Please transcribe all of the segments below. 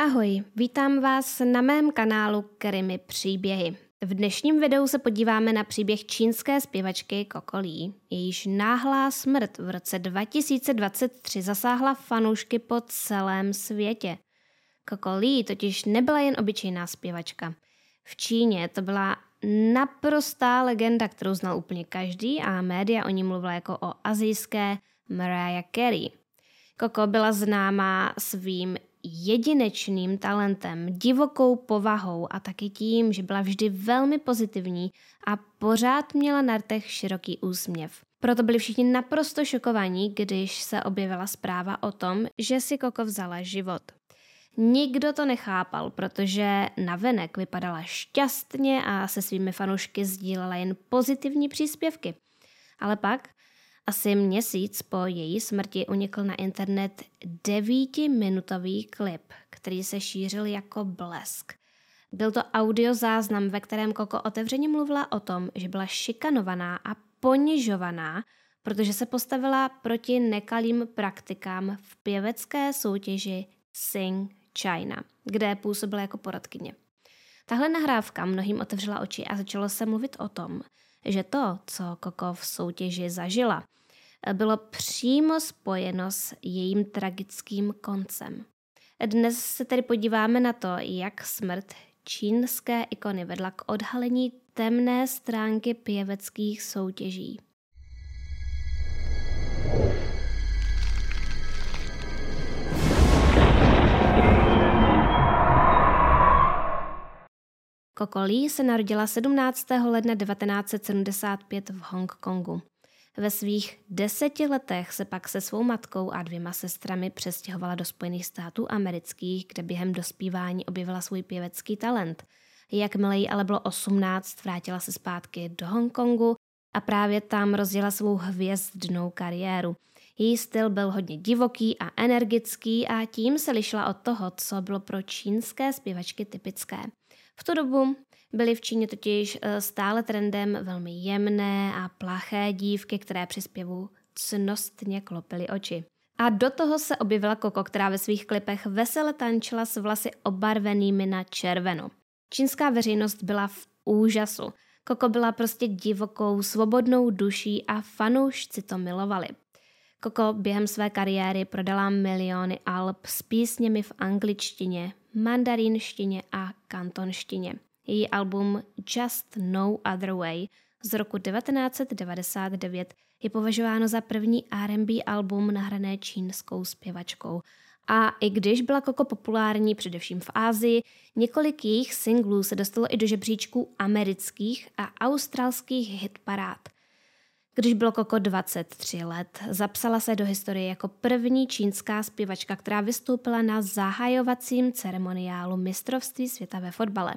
Ahoj, vítám vás na mém kanálu Krimi příběhy. V dnešním videu se podíváme na příběh čínské zpěvačky Lee. Jejíž náhlá smrt v roce 2023 zasáhla fanoušky po celém světě. Lee totiž nebyla jen obyčejná zpěvačka. V Číně to byla naprostá legenda, kterou znal úplně každý a média o ní mluvila jako o azijské Mariah Carey. Coco byla známá svým jedinečným talentem, divokou povahou a taky tím, že byla vždy velmi pozitivní a pořád měla na rtech široký úsměv. Proto byli všichni naprosto šokovaní, když se objevila zpráva o tom, že si Koko vzala život. Nikdo to nechápal, protože navenek vypadala šťastně a se svými fanoušky sdílela jen pozitivní příspěvky. Ale pak asi měsíc po její smrti unikl na internet devítiminutový klip, který se šířil jako blesk. Byl to audiozáznam, ve kterém Koko otevřeně mluvila o tom, že byla šikanovaná a ponižovaná, protože se postavila proti nekalým praktikám v pěvecké soutěži Sing China, kde působila jako poradkyně. Tahle nahrávka mnohým otevřela oči a začalo se mluvit o tom, že to, co Koko v soutěži zažila, bylo přímo spojeno s jejím tragickým koncem. Dnes se tedy podíváme na to, jak smrt čínské ikony vedla k odhalení temné stránky pěveckých soutěží. Kokolí se narodila 17. ledna 1975 v Hongkongu. Ve svých deseti letech se pak se svou matkou a dvěma sestrami přestěhovala do Spojených států amerických, kde během dospívání objevila svůj pěvecký talent. Jakmile jí ale bylo 18, vrátila se zpátky do Hongkongu a právě tam rozjela svou hvězdnou kariéru. Její styl byl hodně divoký a energický a tím se lišila od toho, co bylo pro čínské zpěvačky typické. V tu dobu Byly v Číně totiž eh, stále trendem velmi jemné a plaché dívky, které při zpěvu cnostně klopily oči. A do toho se objevila Koko, která ve svých klipech vesele tančila s vlasy obarvenými na červeno. Čínská veřejnost byla v úžasu. Koko byla prostě divokou, svobodnou duší a fanoušci to milovali. Koko během své kariéry prodala miliony alb s písněmi v angličtině, mandarínštině a kantonštině. Její album Just No Other Way z roku 1999 je považováno za první R&B album nahrané čínskou zpěvačkou. A i když byla Koko populární především v Ázii, několik jejich singlů se dostalo i do žebříčků amerických a australských hitparád. Když bylo Koko 23 let, zapsala se do historie jako první čínská zpěvačka, která vystoupila na zahajovacím ceremoniálu mistrovství světa ve fotbale.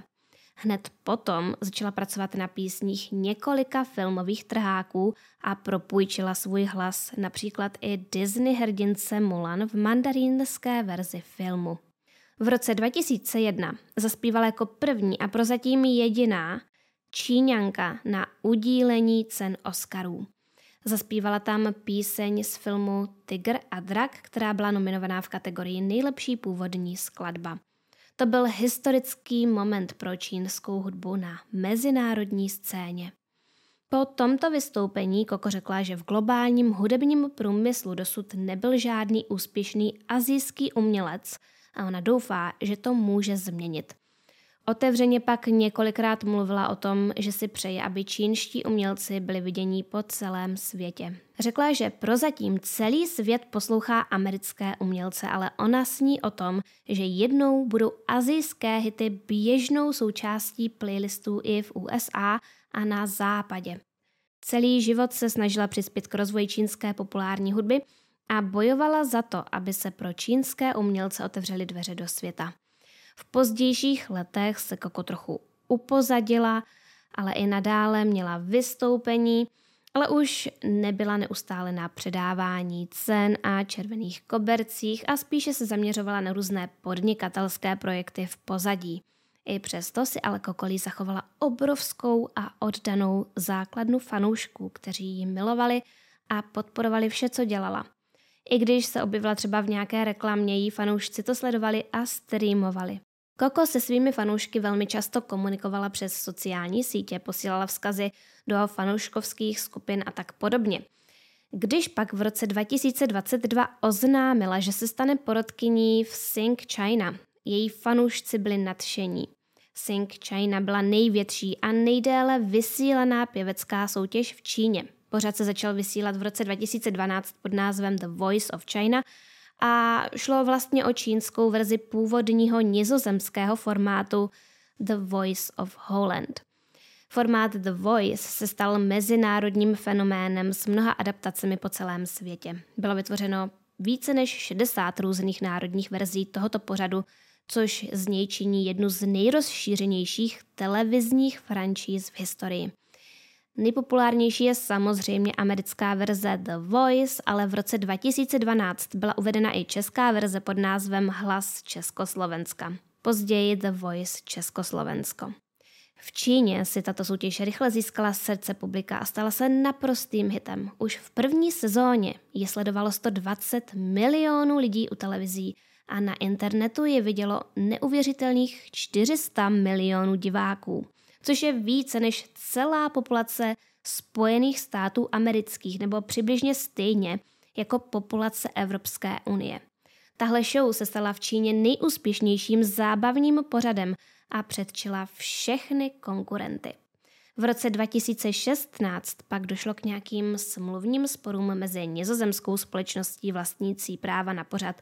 Hned potom začala pracovat na písních několika filmových trháků a propůjčila svůj hlas například i Disney hrdince Mulan v mandarínské verzi filmu. V roce 2001 zaspívala jako první a prozatím jediná Číňanka na udílení cen Oscarů. Zaspívala tam píseň z filmu Tiger a drak, která byla nominovaná v kategorii nejlepší původní skladba. To byl historický moment pro čínskou hudbu na mezinárodní scéně. Po tomto vystoupení Koko řekla, že v globálním hudebním průmyslu dosud nebyl žádný úspěšný azijský umělec a ona doufá, že to může změnit. Otevřeně pak několikrát mluvila o tom, že si přeje, aby čínští umělci byli vidění po celém světě. Řekla, že prozatím celý svět poslouchá americké umělce, ale ona sní o tom, že jednou budou azijské hity běžnou součástí playlistů i v USA a na západě. Celý život se snažila přispět k rozvoji čínské populární hudby a bojovala za to, aby se pro čínské umělce otevřely dveře do světa. V pozdějších letech se Koko trochu upozadila, ale i nadále měla vystoupení, ale už nebyla neustále na předávání cen a červených kobercích a spíše se zaměřovala na různé podnikatelské projekty v pozadí. I přesto si ale Kokolí zachovala obrovskou a oddanou základnu fanoušků, kteří ji milovali a podporovali vše, co dělala. I když se objevila třeba v nějaké reklamě, její fanoušci to sledovali a streamovali. Koko se svými fanoušky velmi často komunikovala přes sociální sítě, posílala vzkazy do fanouškovských skupin a tak podobně. Když pak v roce 2022 oznámila, že se stane porodkyní v Sing China, její fanoušci byli nadšení. Sing China byla největší a nejdéle vysílaná pěvecká soutěž v Číně. Pořád se začal vysílat v roce 2012 pod názvem The Voice of China a šlo vlastně o čínskou verzi původního nizozemského formátu The Voice of Holland. Formát The Voice se stal mezinárodním fenoménem s mnoha adaptacemi po celém světě. Bylo vytvořeno více než 60 různých národních verzí tohoto pořadu, což z něj činí jednu z nejrozšířenějších televizních franšíz v historii. Nejpopulárnější je samozřejmě americká verze The Voice, ale v roce 2012 byla uvedena i česká verze pod názvem Hlas Československa. Později The Voice Československo. V Číně si tato soutěž rychle získala srdce publika a stala se naprostým hitem. Už v první sezóně je sledovalo 120 milionů lidí u televizí a na internetu je vidělo neuvěřitelných 400 milionů diváků, což je více než celá populace Spojených států amerických nebo přibližně stejně jako populace Evropské unie. Tahle show se stala v Číně nejúspěšnějším zábavním pořadem a předčila všechny konkurenty. V roce 2016 pak došlo k nějakým smluvním sporům mezi nizozemskou společností vlastnící práva na pořad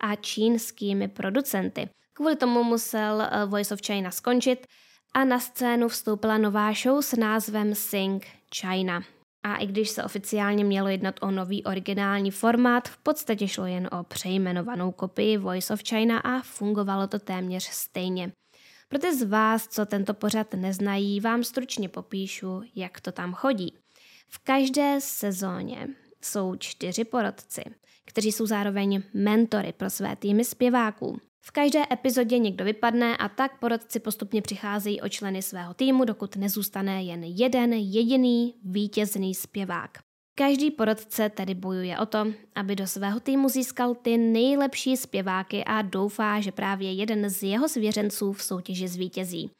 a čínskými producenty. Kvůli tomu musel eh, Voice of China skončit a na scénu vstoupila nová show s názvem Sing China. A i když se oficiálně mělo jednat o nový originální formát, v podstatě šlo jen o přejmenovanou kopii Voice of China a fungovalo to téměř stejně. Pro ty z vás, co tento pořad neznají, vám stručně popíšu, jak to tam chodí. V každé sezóně jsou čtyři porodci, kteří jsou zároveň mentory pro své týmy zpěváků. V každé epizodě někdo vypadne a tak porodci postupně přicházejí o členy svého týmu, dokud nezůstane jen jeden jediný vítězný zpěvák. Každý porodce tedy bojuje o to, aby do svého týmu získal ty nejlepší zpěváky a doufá, že právě jeden z jeho svěřenců v soutěži zvítězí.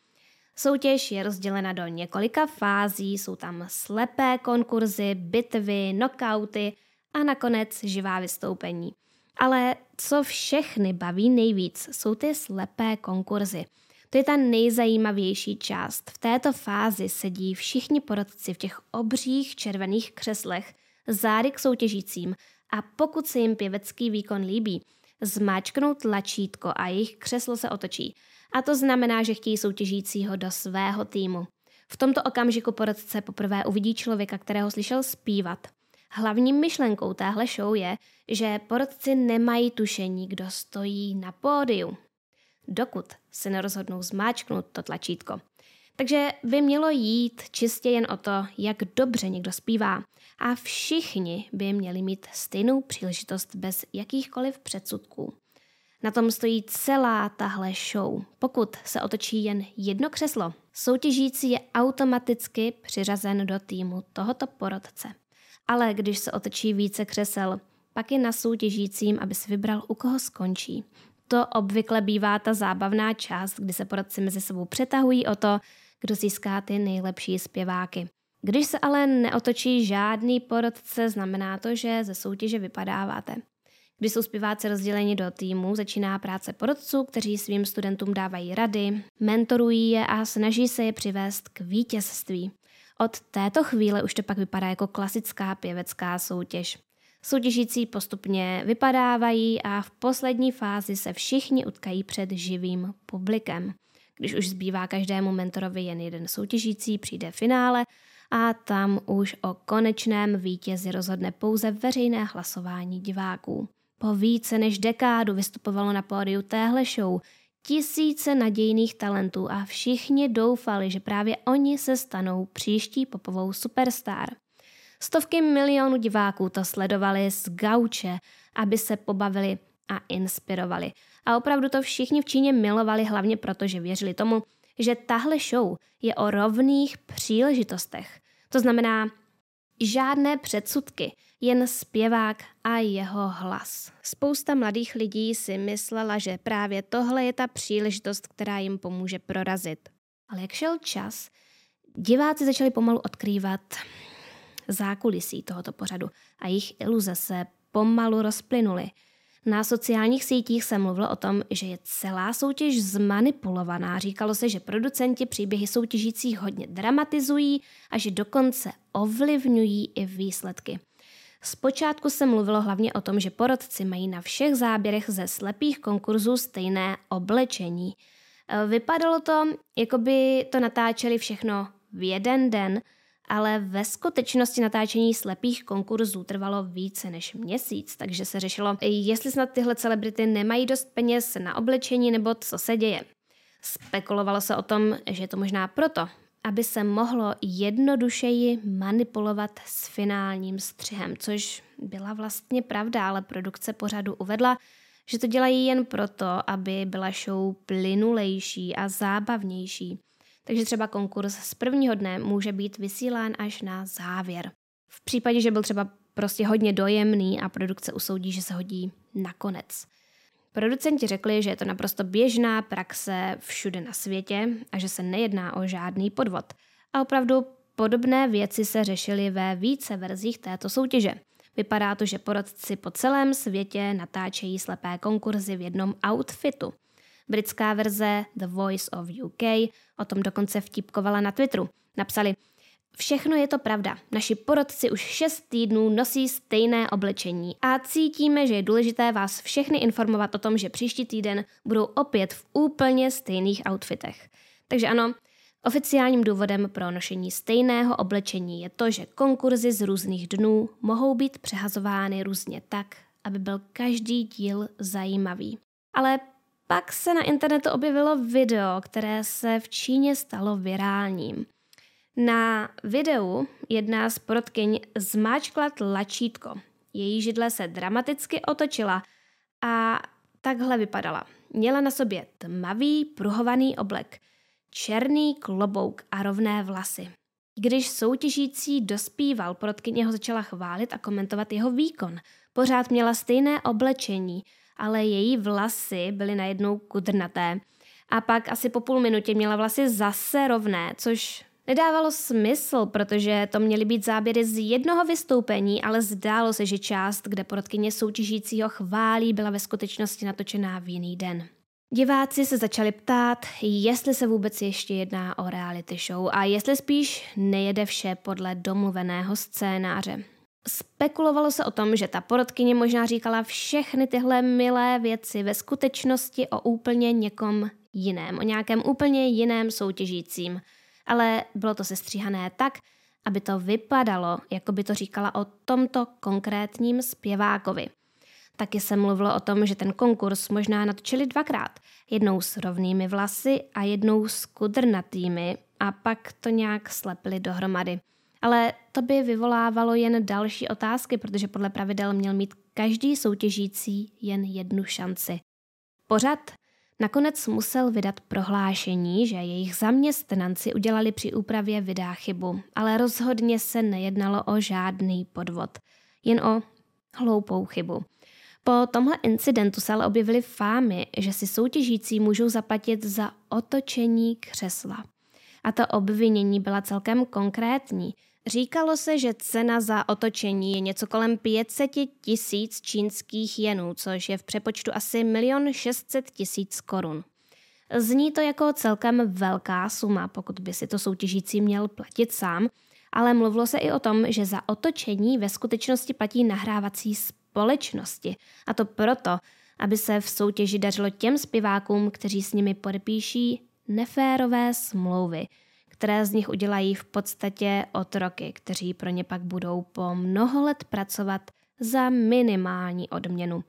Soutěž je rozdělena do několika fází, jsou tam slepé konkurzy, bitvy, knockouty a nakonec živá vystoupení. Ale co všechny baví nejvíc, jsou ty slepé konkurzy – to je ta nejzajímavější část. V této fázi sedí všichni porodci v těch obřích červených křeslech zády k soutěžícím a pokud se jim pěvecký výkon líbí, zmáčknou tlačítko a jejich křeslo se otočí. A to znamená, že chtějí soutěžícího do svého týmu. V tomto okamžiku porodce poprvé uvidí člověka, kterého slyšel zpívat. Hlavním myšlenkou téhle show je, že porodci nemají tušení, kdo stojí na pódiu dokud se nerozhodnou zmáčknout to tlačítko. Takže by mělo jít čistě jen o to, jak dobře někdo zpívá. A všichni by měli mít stejnou příležitost bez jakýchkoliv předsudků. Na tom stojí celá tahle show. Pokud se otočí jen jedno křeslo, soutěžící je automaticky přiřazen do týmu tohoto porodce. Ale když se otočí více křesel, pak je na soutěžícím, aby si vybral, u koho skončí. To obvykle bývá ta zábavná část, kdy se poradci mezi sebou přetahují o to, kdo získá ty nejlepší zpěváky. Když se ale neotočí žádný porodce, znamená to, že ze soutěže vypadáváte. Když jsou zpěváci rozděleni do týmu, začíná práce porodců, kteří svým studentům dávají rady, mentorují je a snaží se je přivést k vítězství. Od této chvíle už to pak vypadá jako klasická pěvecká soutěž. Soutěžící postupně vypadávají a v poslední fázi se všichni utkají před živým publikem. Když už zbývá každému mentorovi jen jeden soutěžící, přijde finále a tam už o konečném vítězi rozhodne pouze veřejné hlasování diváků. Po více než dekádu vystupovalo na pódiu téhle show tisíce nadějných talentů a všichni doufali, že právě oni se stanou příští popovou superstar. Stovky milionů diváků to sledovali z gauče, aby se pobavili a inspirovali. A opravdu to všichni v Číně milovali hlavně proto, že věřili tomu, že tahle show je o rovných příležitostech. To znamená, žádné předsudky, jen zpěvák a jeho hlas. Spousta mladých lidí si myslela, že právě tohle je ta příležitost, která jim pomůže prorazit. Ale jak šel čas, diváci začali pomalu odkrývat zákulisí tohoto pořadu a jejich iluze se pomalu rozplynuly. Na sociálních sítích se mluvilo o tom, že je celá soutěž zmanipulovaná. Říkalo se, že producenti příběhy soutěžících hodně dramatizují a že dokonce ovlivňují i výsledky. Zpočátku se mluvilo hlavně o tom, že porodci mají na všech záběrech ze slepých konkurzů stejné oblečení. Vypadalo to, jako by to natáčeli všechno v jeden den – ale ve skutečnosti natáčení slepých konkurzů trvalo více než měsíc, takže se řešilo, jestli snad tyhle celebrity nemají dost peněz na oblečení nebo co se děje. Spekulovalo se o tom, že je to možná proto, aby se mohlo jednodušeji manipulovat s finálním střihem, což byla vlastně pravda, ale produkce pořadu uvedla, že to dělají jen proto, aby byla show plynulejší a zábavnější. Takže třeba konkurs z prvního dne může být vysílán až na závěr. V případě, že byl třeba prostě hodně dojemný a produkce usoudí, že se hodí nakonec. Producenti řekli, že je to naprosto běžná praxe všude na světě a že se nejedná o žádný podvod. A opravdu podobné věci se řešily ve více verzích této soutěže. Vypadá to, že porodci po celém světě natáčejí slepé konkurzy v jednom outfitu – Britská verze The Voice of UK o tom dokonce vtipkovala na Twitteru. Napsali, Všechno je to pravda. Naši porodci už 6 týdnů nosí stejné oblečení a cítíme, že je důležité vás všechny informovat o tom, že příští týden budou opět v úplně stejných outfitech. Takže ano, oficiálním důvodem pro nošení stejného oblečení je to, že konkurzy z různých dnů mohou být přehazovány různě tak, aby byl každý díl zajímavý. Ale pak se na internetu objevilo video, které se v Číně stalo virálním. Na videu jedna z porodkyň zmáčkla tlačítko. Její židle se dramaticky otočila a takhle vypadala. Měla na sobě tmavý, pruhovaný oblek, černý klobouk a rovné vlasy. Když soutěžící dospíval, porodkyně ho začala chválit a komentovat jeho výkon. Pořád měla stejné oblečení ale její vlasy byly najednou kudrnaté. A pak asi po půl minutě měla vlasy zase rovné, což nedávalo smysl, protože to měly být záběry z jednoho vystoupení, ale zdálo se, že část, kde porodkyně soutěžícího chválí, byla ve skutečnosti natočená v jiný den. Diváci se začali ptát, jestli se vůbec ještě jedná o reality show a jestli spíš nejede vše podle domluveného scénáře. Spekulovalo se o tom, že ta porodkyně možná říkala všechny tyhle milé věci ve skutečnosti o úplně někom jiném, o nějakém úplně jiném soutěžícím. Ale bylo to sestříhané tak, aby to vypadalo, jako by to říkala o tomto konkrétním zpěvákovi. Taky se mluvilo o tom, že ten konkurs možná natočili dvakrát. Jednou s rovnými vlasy a jednou s kudrnatými a pak to nějak slepili dohromady. Ale to by vyvolávalo jen další otázky, protože podle pravidel měl mít každý soutěžící jen jednu šanci. Pořad nakonec musel vydat prohlášení, že jejich zaměstnanci udělali při úpravě videa chybu, ale rozhodně se nejednalo o žádný podvod, jen o hloupou chybu. Po tomhle incidentu se ale objevily fámy, že si soutěžící můžou zaplatit za otočení křesla. A to obvinění byla celkem konkrétní. Říkalo se, že cena za otočení je něco kolem 500 tisíc čínských jenů, což je v přepočtu asi 1 600 tisíc korun. Zní to jako celkem velká suma, pokud by si to soutěžící měl platit sám, ale mluvilo se i o tom, že za otočení ve skutečnosti platí nahrávací společnosti. A to proto, aby se v soutěži dařilo těm zpěvákům, kteří s nimi podepíší neférové smlouvy – které z nich udělají v podstatě otroky, kteří pro ně pak budou po mnoho let pracovat za minimální odměnu.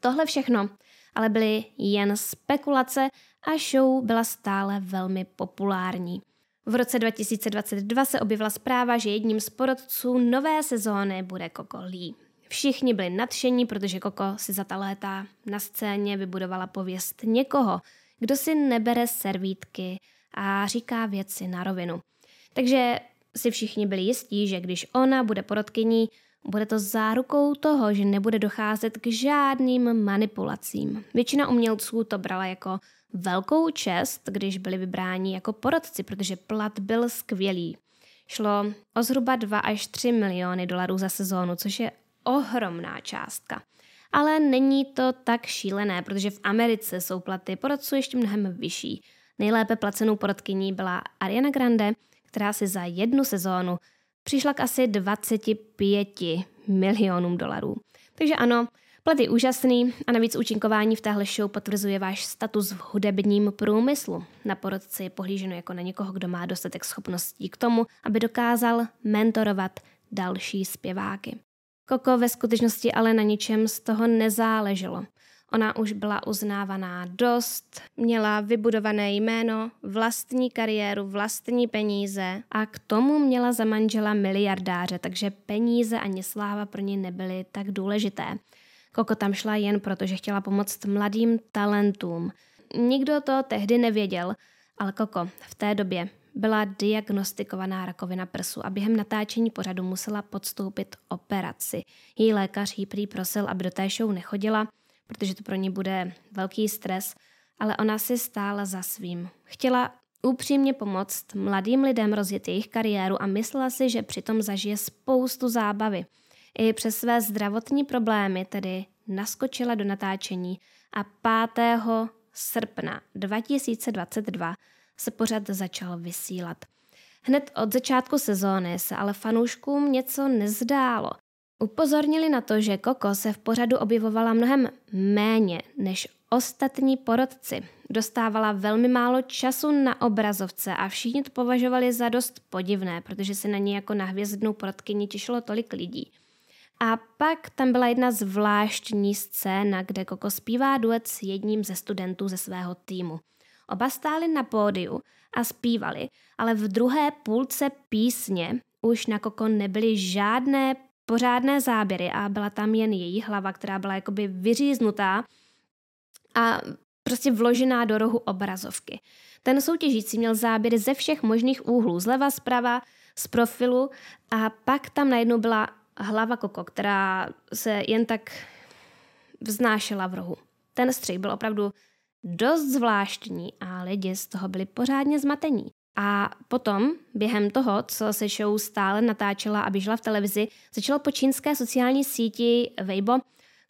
Tohle všechno ale byly jen spekulace a show byla stále velmi populární. V roce 2022 se objevila zpráva, že jedním z porodců nové sezóny bude Coco Lee. Všichni byli nadšení, protože Koko si za ta léta na scéně vybudovala pověst někoho, kdo si nebere servítky a říká věci na rovinu. Takže si všichni byli jistí, že když ona bude porodkyní, Bude to zárukou toho, že nebude docházet k žádným manipulacím. Většina umělců to brala jako velkou čest, když byli vybráni jako porodci, protože plat byl skvělý. Šlo o zhruba 2 až 3 miliony dolarů za sezónu, což je ohromná částka. Ale není to tak šílené, protože v Americe jsou platy porodců ještě mnohem vyšší. Nejlépe placenou porodkyní byla Ariana Grande, která si za jednu sezónu přišla k asi 25 milionům dolarů. Takže ano, plat je úžasný a navíc účinkování v téhle show potvrzuje váš status v hudebním průmyslu. Na porodci je pohlíženo jako na někoho, kdo má dostatek schopností k tomu, aby dokázal mentorovat další zpěváky. Koko ve skutečnosti ale na ničem z toho nezáleželo. Ona už byla uznávaná dost, měla vybudované jméno, vlastní kariéru, vlastní peníze a k tomu měla za manžela miliardáře, takže peníze ani sláva pro ní nebyly tak důležité. Koko tam šla jen proto, že chtěla pomoct mladým talentům. Nikdo to tehdy nevěděl, ale Koko v té době byla diagnostikovaná rakovina prsu a během natáčení pořadu musela podstoupit operaci. Její lékař jí prý prosil, aby do té show nechodila, protože to pro ní bude velký stres, ale ona si stála za svým. Chtěla upřímně pomoct mladým lidem rozjet jejich kariéru a myslela si, že přitom zažije spoustu zábavy. I přes své zdravotní problémy tedy naskočila do natáčení a 5. srpna 2022 se pořad začal vysílat. Hned od začátku sezóny se ale fanouškům něco nezdálo. Upozornili na to, že Koko se v pořadu objevovala mnohem méně než ostatní porodci. Dostávala velmi málo času na obrazovce a všichni to považovali za dost podivné, protože se na ní jako na hvězdnou porodkyni těšilo tolik lidí. A pak tam byla jedna zvláštní scéna, kde Koko zpívá duet s jedním ze studentů ze svého týmu. Oba stáli na pódiu a zpívali, ale v druhé půlce písně už na Koko nebyly žádné pořádné záběry a byla tam jen její hlava, která byla jakoby vyříznutá a prostě vložená do rohu obrazovky. Ten soutěžící měl záběry ze všech možných úhlů, zleva, zprava, z profilu a pak tam najednou byla hlava Koko, která se jen tak vznášela v rohu. Ten střih byl opravdu dost zvláštní a lidi z toho byli pořádně zmatení. A potom, během toho, co se show stále natáčela a běžela v televizi, začalo po čínské sociální síti Weibo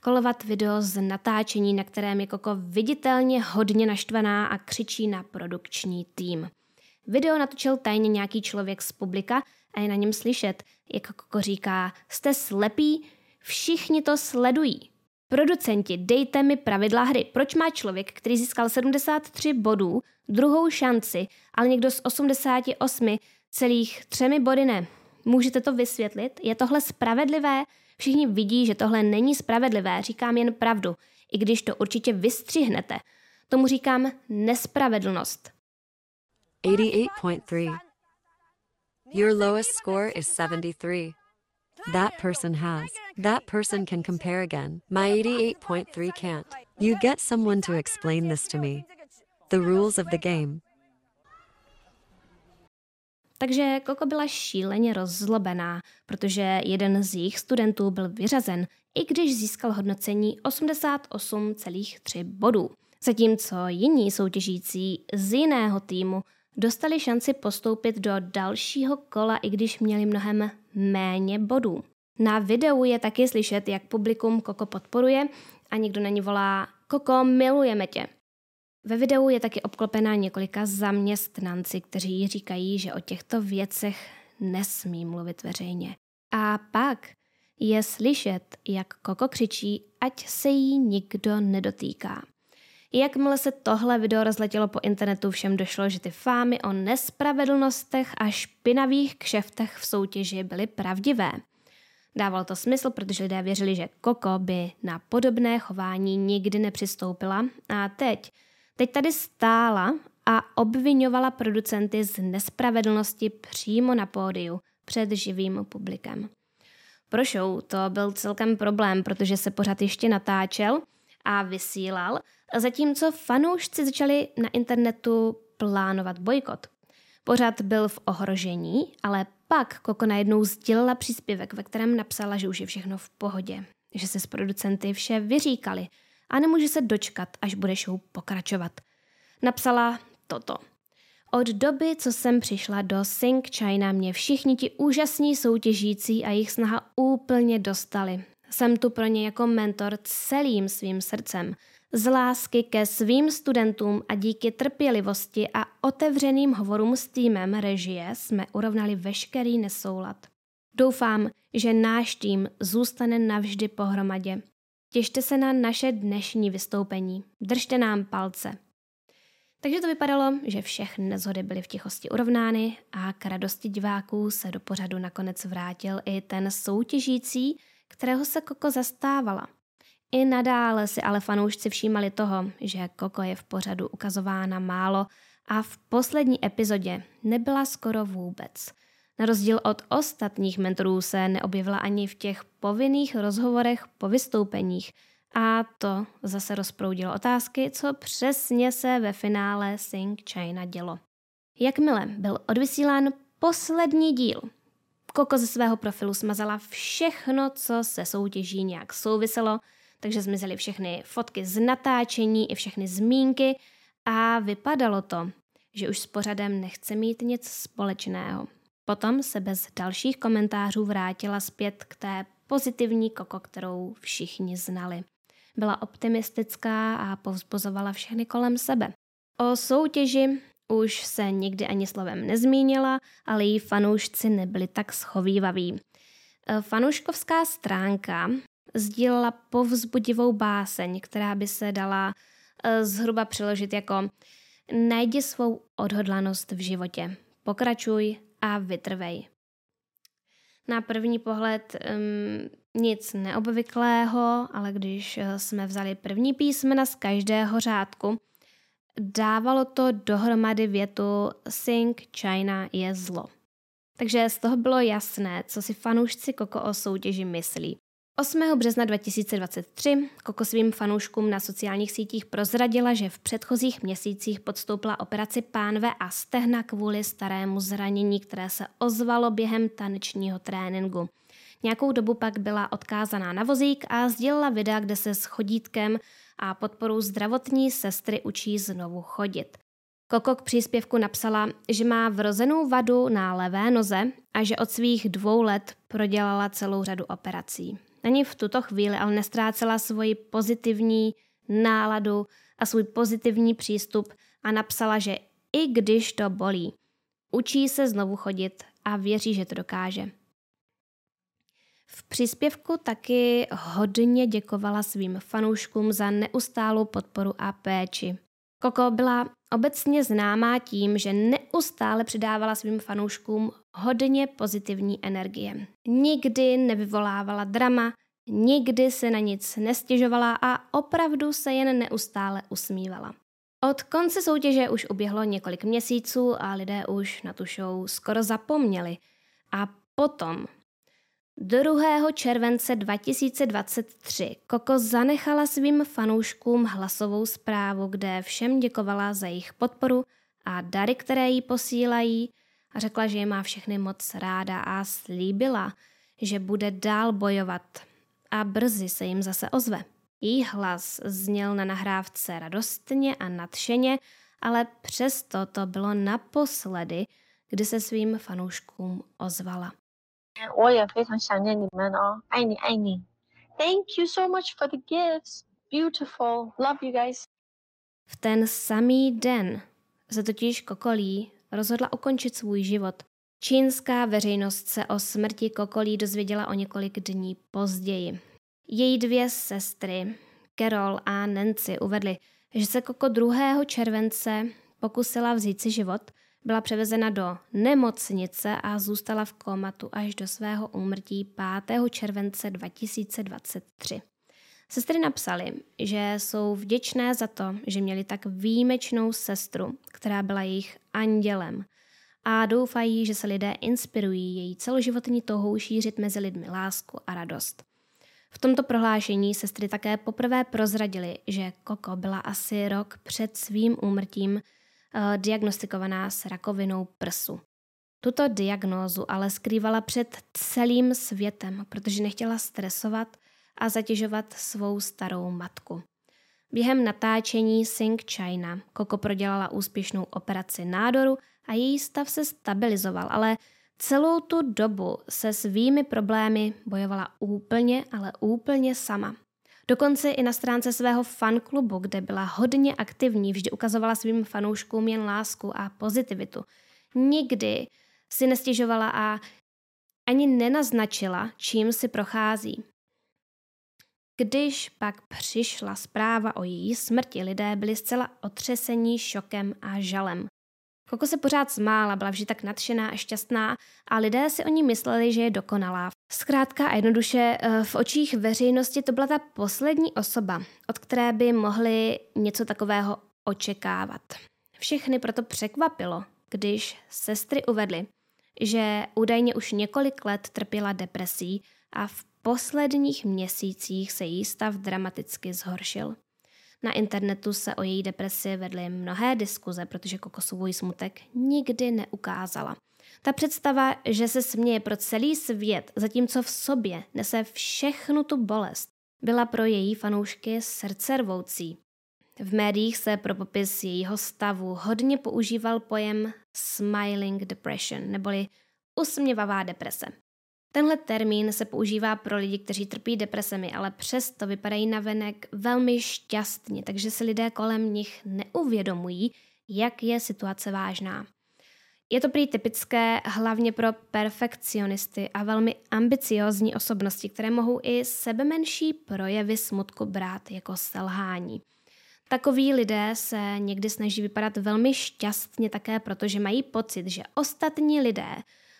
kolovat video z natáčení, na kterém je Koko viditelně hodně naštvaná a křičí na produkční tým. Video natočil tajně nějaký člověk z publika a je na něm slyšet, jak Koko říká, jste slepí, všichni to sledují. Producenti, dejte mi pravidla hry. Proč má člověk, který získal 73 bodů, druhou šanci, ale někdo z 88 celých třemi body ne? Můžete to vysvětlit? Je tohle spravedlivé? Všichni vidí, že tohle není spravedlivé, říkám jen pravdu, i když to určitě vystřihnete. Tomu říkám nespravedlnost. 88.3 Your lowest score is 73. That person has. That person can compare again. My 88.3 can't. You get someone to explain this to me. The rules of the game. Takže Koko byla šíleně rozzlobená, protože jeden z jejich studentů byl vyřazen, i když získal hodnocení 88,3 bodů. Zatímco jiní soutěžící z jiného týmu dostali šanci postoupit do dalšího kola, i když měli mnohem méně bodů. Na videu je taky slyšet, jak publikum Koko podporuje a někdo na ní volá Koko, milujeme tě. Ve videu je taky obklopená několika zaměstnanci, kteří říkají, že o těchto věcech nesmí mluvit veřejně. A pak je slyšet, jak Koko křičí, ať se jí nikdo nedotýká. Jakmile se tohle video rozletělo po internetu, všem došlo, že ty fámy o nespravedlnostech a špinavých kšeftech v soutěži byly pravdivé. Dávalo to smysl, protože lidé věřili, že Koko by na podobné chování nikdy nepřistoupila a teď, teď tady stála a obvinovala producenty z nespravedlnosti přímo na pódiu před živým publikem. Pro show to byl celkem problém, protože se pořád ještě natáčel a vysílal, zatímco fanoušci začali na internetu plánovat bojkot. Pořad byl v ohrožení, ale pak Koko najednou sdělila příspěvek, ve kterém napsala, že už je všechno v pohodě, že se s producenty vše vyříkali a nemůže se dočkat, až bude show pokračovat. Napsala toto. Od doby, co jsem přišla do Sing China, mě všichni ti úžasní soutěžící a jejich snaha úplně dostali. Jsem tu pro ně jako mentor celým svým srdcem. Z lásky ke svým studentům a díky trpělivosti a otevřeným hovorům s týmem režie jsme urovnali veškerý nesoulad. Doufám, že náš tým zůstane navždy pohromadě. Těšte se na naše dnešní vystoupení. Držte nám palce. Takže to vypadalo, že všechny nezhody byly v tichosti urovnány a k radosti diváků se do pořadu nakonec vrátil i ten soutěžící, kterého se Koko zastávala. I nadále si ale fanoušci všímali toho, že Koko je v pořadu ukazována málo a v poslední epizodě nebyla skoro vůbec. Na rozdíl od ostatních mentorů se neobjevila ani v těch povinných rozhovorech po vystoupeních – a to zase rozproudilo otázky, co přesně se ve finále Sing China dělo. Jakmile byl odvysílán poslední díl, Koko ze svého profilu smazala všechno, co se soutěží nějak souviselo, takže zmizely všechny fotky z natáčení i všechny zmínky a vypadalo to, že už s pořadem nechce mít nic společného. Potom se bez dalších komentářů vrátila zpět k té pozitivní Koko, kterou všichni znali. Byla optimistická a povzbuzovala všechny kolem sebe. O soutěži už se nikdy ani slovem nezmínila, ale její fanoušci nebyli tak schovývaví. E, fanouškovská stránka sdílela povzbudivou báseň, která by se dala e, zhruba přeložit jako najdi svou odhodlanost v životě, pokračuj a vytrvej. Na první pohled um, nic neobvyklého, ale když eh, jsme vzali první písmena z každého řádku, dávalo to dohromady větu Sing China je zlo. Takže z toho bylo jasné, co si fanoušci Koko o soutěži myslí. 8. března 2023 Koko svým fanouškům na sociálních sítích prozradila, že v předchozích měsících podstoupila operaci pánve a stehna kvůli starému zranění, které se ozvalo během tanečního tréninku. Nějakou dobu pak byla odkázaná na vozík a sdělila videa, kde se s chodítkem a podporou zdravotní sestry učí znovu chodit. Koko k příspěvku napsala, že má vrozenou vadu na levé noze a že od svých dvou let prodělala celou řadu operací. Ani v tuto chvíli ale nestrácela svoji pozitivní náladu a svůj pozitivní přístup a napsala, že i když to bolí, učí se znovu chodit a věří, že to dokáže. V příspěvku taky hodně děkovala svým fanouškům za neustálou podporu a péči. Koko byla obecně známá tím, že neustále přidávala svým fanouškům hodně pozitivní energie. Nikdy nevyvolávala drama, nikdy se na nic nestěžovala a opravdu se jen neustále usmívala. Od konce soutěže už uběhlo několik měsíců a lidé už na tu show skoro zapomněli. A potom 2. července 2023 Koko zanechala svým fanouškům hlasovou zprávu, kde všem děkovala za jejich podporu a dary, které jí posílají a řekla, že je má všechny moc ráda a slíbila, že bude dál bojovat a brzy se jim zase ozve. Její hlas zněl na nahrávce radostně a nadšeně, ale přesto to bylo naposledy, kdy se svým fanouškům ozvala. 我也非常想念你们哦，爱你爱你。Thank you so much for the gifts. Beautiful. Love you guys. V ten samý den se totiž Kokolí rozhodla ukončit svůj život. Čínská veřejnost se o smrti Kokolí dozvěděla o několik dní později. Její dvě sestry, Carol a Nancy, uvedly, že se Koko 2. července pokusila vzít si život – byla převezena do nemocnice a zůstala v komatu až do svého úmrtí 5. července 2023. Sestry napsali, že jsou vděčné za to, že měli tak výjimečnou sestru, která byla jejich andělem a doufají, že se lidé inspirují její celoživotní touhou šířit mezi lidmi lásku a radost. V tomto prohlášení sestry také poprvé prozradili, že Koko byla asi rok před svým úmrtím diagnostikovaná s rakovinou prsu. Tuto diagnózu ale skrývala před celým světem, protože nechtěla stresovat a zatěžovat svou starou matku. Během natáčení Sing China Koko prodělala úspěšnou operaci nádoru a její stav se stabilizoval, ale celou tu dobu se svými problémy bojovala úplně, ale úplně sama. Dokonce i na stránce svého fanklubu, kde byla hodně aktivní, vždy ukazovala svým fanouškům jen lásku a pozitivitu. Nikdy si nestěžovala a ani nenaznačila, čím si prochází. Když pak přišla zpráva o její smrti, lidé byli zcela otřesení šokem a žalem. Koko se pořád smála, byla vždy tak nadšená a šťastná a lidé si o ní mysleli, že je dokonalá. Zkrátka a jednoduše eh, v očích veřejnosti to byla ta poslední osoba, od které by mohli něco takového očekávat. Všechny proto překvapilo, když sestry uvedly, že údajně už několik let trpěla depresí a v posledních měsících se její stav dramaticky zhoršil. Na internetu se o její depresi vedly mnohé diskuze, protože kokosový smutek nikdy neukázala. Ta představa, že se směje pro celý svět, zatímco v sobě nese všechnu tu bolest, byla pro její fanoušky srdcervoucí. V médiích se pro popis jejího stavu hodně používal pojem smiling depression, neboli usměvavá deprese. Tenhle termín se používá pro lidi, kteří trpí depresemi, ale přesto vypadají na venek velmi šťastně, takže si lidé kolem nich neuvědomují, jak je situace vážná. Je to prý typické hlavně pro perfekcionisty a velmi ambiciozní osobnosti, které mohou i sebemenší projevy smutku brát jako selhání. Takoví lidé se někdy snaží vypadat velmi šťastně také, protože mají pocit, že ostatní lidé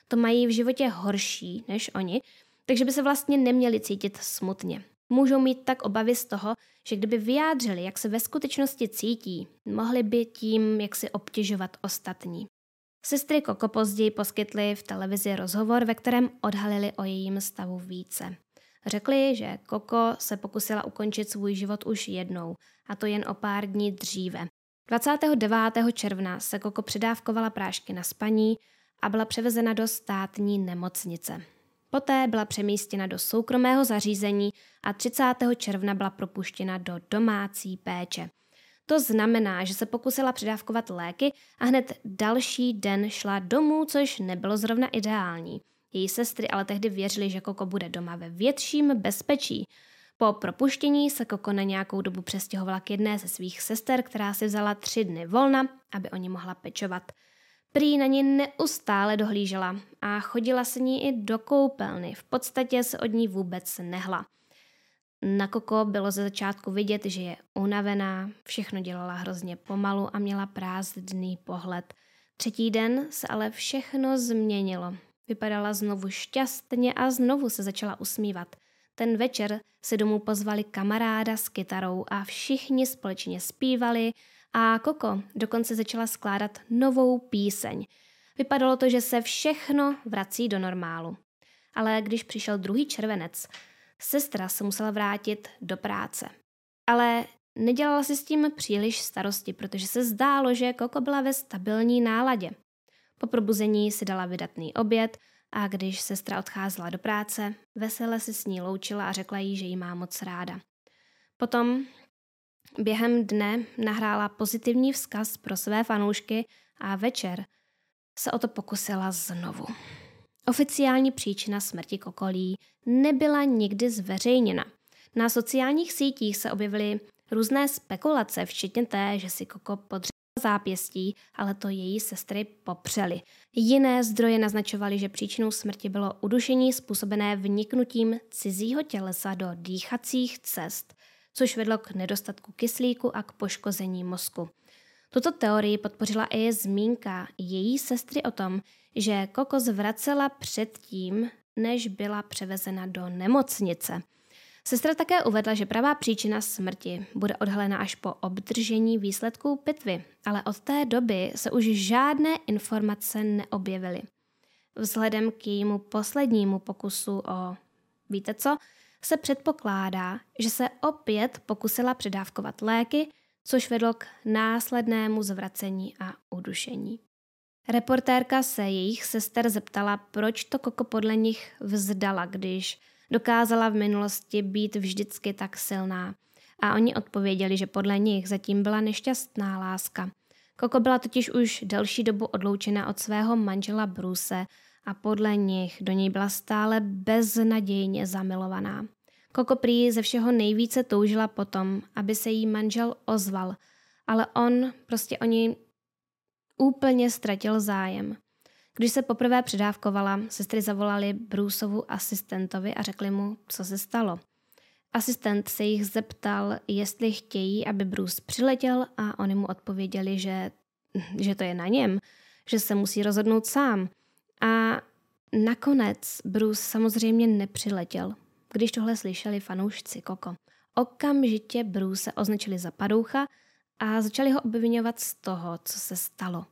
to mají v životě horší než oni, takže by se vlastně neměli cítit smutně. Můžou mít tak obavy z toho, že kdyby vyjádřili, jak se ve skutečnosti cítí, mohli by tím jak si obtěžovat ostatní. Sestry Koko později poskytly v televizi rozhovor, ve kterém odhalili o jejím stavu více. Řekli, že Koko se pokusila ukončit svůj život už jednou, a to jen o pár dní dříve. 29. června se Koko přidávkovala prášky na spaní a byla převezena do státní nemocnice. Poté byla přemístěna do soukromého zařízení a 30. června byla propuštěna do domácí péče. To znamená, že se pokusila předávkovat léky a hned další den šla domů, což nebylo zrovna ideální. Její sestry ale tehdy věřily, že Koko bude doma ve větším bezpečí. Po propuštění se Koko na nějakou dobu přestěhovala k jedné ze svých sester, která si vzala tři dny volna, aby o ní mohla pečovat. Prý na ní neustále dohlížela a chodila se ní i do koupelny. V podstatě se od ní vůbec nehla. Na Koko bylo ze začátku vidět, že je unavená, všechno dělala hrozně pomalu a měla prázdný pohled. Třetí den se ale všechno změnilo. Vypadala znovu šťastně a znovu se začala usmívat. Ten večer se domů pozvali kamaráda s kytarou a všichni společně zpívali a Koko dokonce začala skládat novou píseň. Vypadalo to, že se všechno vrací do normálu. Ale když přišel druhý červenec, sestra se musela vrátit do práce. Ale nedělala si s tím příliš starosti, protože se zdálo, že Koko byla ve stabilní náladě. Po probuzení si dala vydatný oběd a když sestra odcházela do práce, vesele se s ní loučila a řekla jí, že jí má moc ráda. Potom během dne nahrála pozitivní vzkaz pro své fanoušky a večer se o to pokusila znovu. Oficiální příčina smrti Kokolí nebyla nikdy zveřejněna. Na sociálních sítích se objevily různé spekulace, včetně té, že si Koko podřela zápěstí, ale to její sestry popřely. Jiné zdroje naznačovaly, že příčinou smrti bylo udušení způsobené vniknutím cizího tělesa do dýchacích cest, což vedlo k nedostatku kyslíku a k poškození mozku. Tuto teorii podpořila i zmínka její sestry o tom, že Koko zvracela předtím, než byla převezena do nemocnice. Sestra také uvedla, že pravá příčina smrti bude odhalena až po obdržení výsledků pitvy, ale od té doby se už žádné informace neobjevily. Vzhledem k jejímu poslednímu pokusu o víte co, se předpokládá, že se opět pokusila předávkovat léky, což vedlo k následnému zvracení a udušení. Reportérka se jejich sester zeptala, proč to Koko podle nich vzdala, když dokázala v minulosti být vždycky tak silná. A oni odpověděli, že podle nich zatím byla nešťastná láska. Koko byla totiž už delší dobu odloučena od svého manžela Bruce a podle nich do něj byla stále beznadějně zamilovaná. Koko prý ze všeho nejvíce toužila potom, aby se jí manžel ozval, ale on prostě o ní úplně ztratil zájem. Když se poprvé předávkovala, sestry zavolali Bruceovu asistentovi a řekli mu, co se stalo. Asistent se jich zeptal, jestli chtějí, aby Bruce přiletěl a oni mu odpověděli, že, že to je na něm, že se musí rozhodnout sám. A nakonec Bruce samozřejmě nepřiletěl. Když tohle slyšeli fanoušci Koko, okamžitě Bruce označili za padoucha a začali ho obvinovat z toho, co se stalo.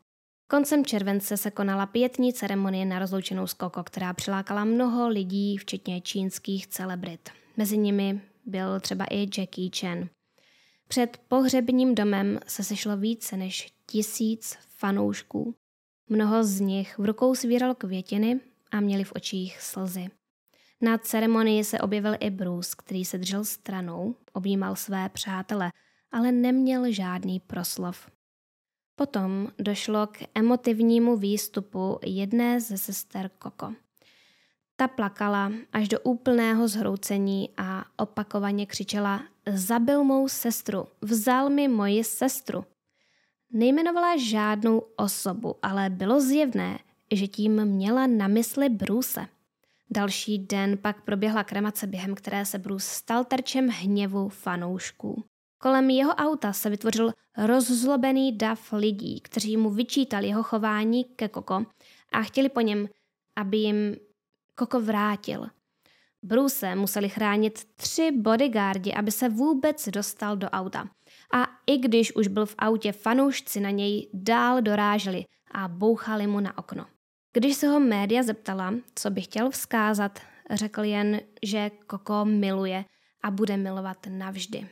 Koncem července se konala pětní ceremonie na rozloučenou s Koko, která přilákala mnoho lidí, včetně čínských celebrit. Mezi nimi byl třeba i Jackie Chan. Před pohřebním domem se sešlo více než tisíc fanoušků. Mnoho z nich v rukou svíralo květiny a měli v očích slzy. Na ceremonii se objevil i Bruce, který se držel stranou, objímal své přátele, ale neměl žádný proslov. Potom došlo k emotivnímu výstupu jedné ze sester Koko. Ta plakala až do úplného zhroucení a opakovaně křičela Zabil mou sestru, vzal mi moji sestru. Nejmenovala žádnou osobu, ale bylo zjevné, že tím měla na mysli Bruce. Další den pak proběhla kremace, během které se Bruce stal terčem hněvu fanoušků. Kolem jeho auta se vytvořil rozzlobený dav lidí, kteří mu vyčítali jeho chování ke Koko a chtěli po něm, aby jim Koko vrátil. Bruce museli chránit tři bodyguardi, aby se vůbec dostal do auta. A i když už byl v autě, fanoušci na něj dál doráželi a bouchali mu na okno. Když se ho média zeptala, co by chtěl vzkázat, řekl jen, že Koko miluje a bude milovat navždy.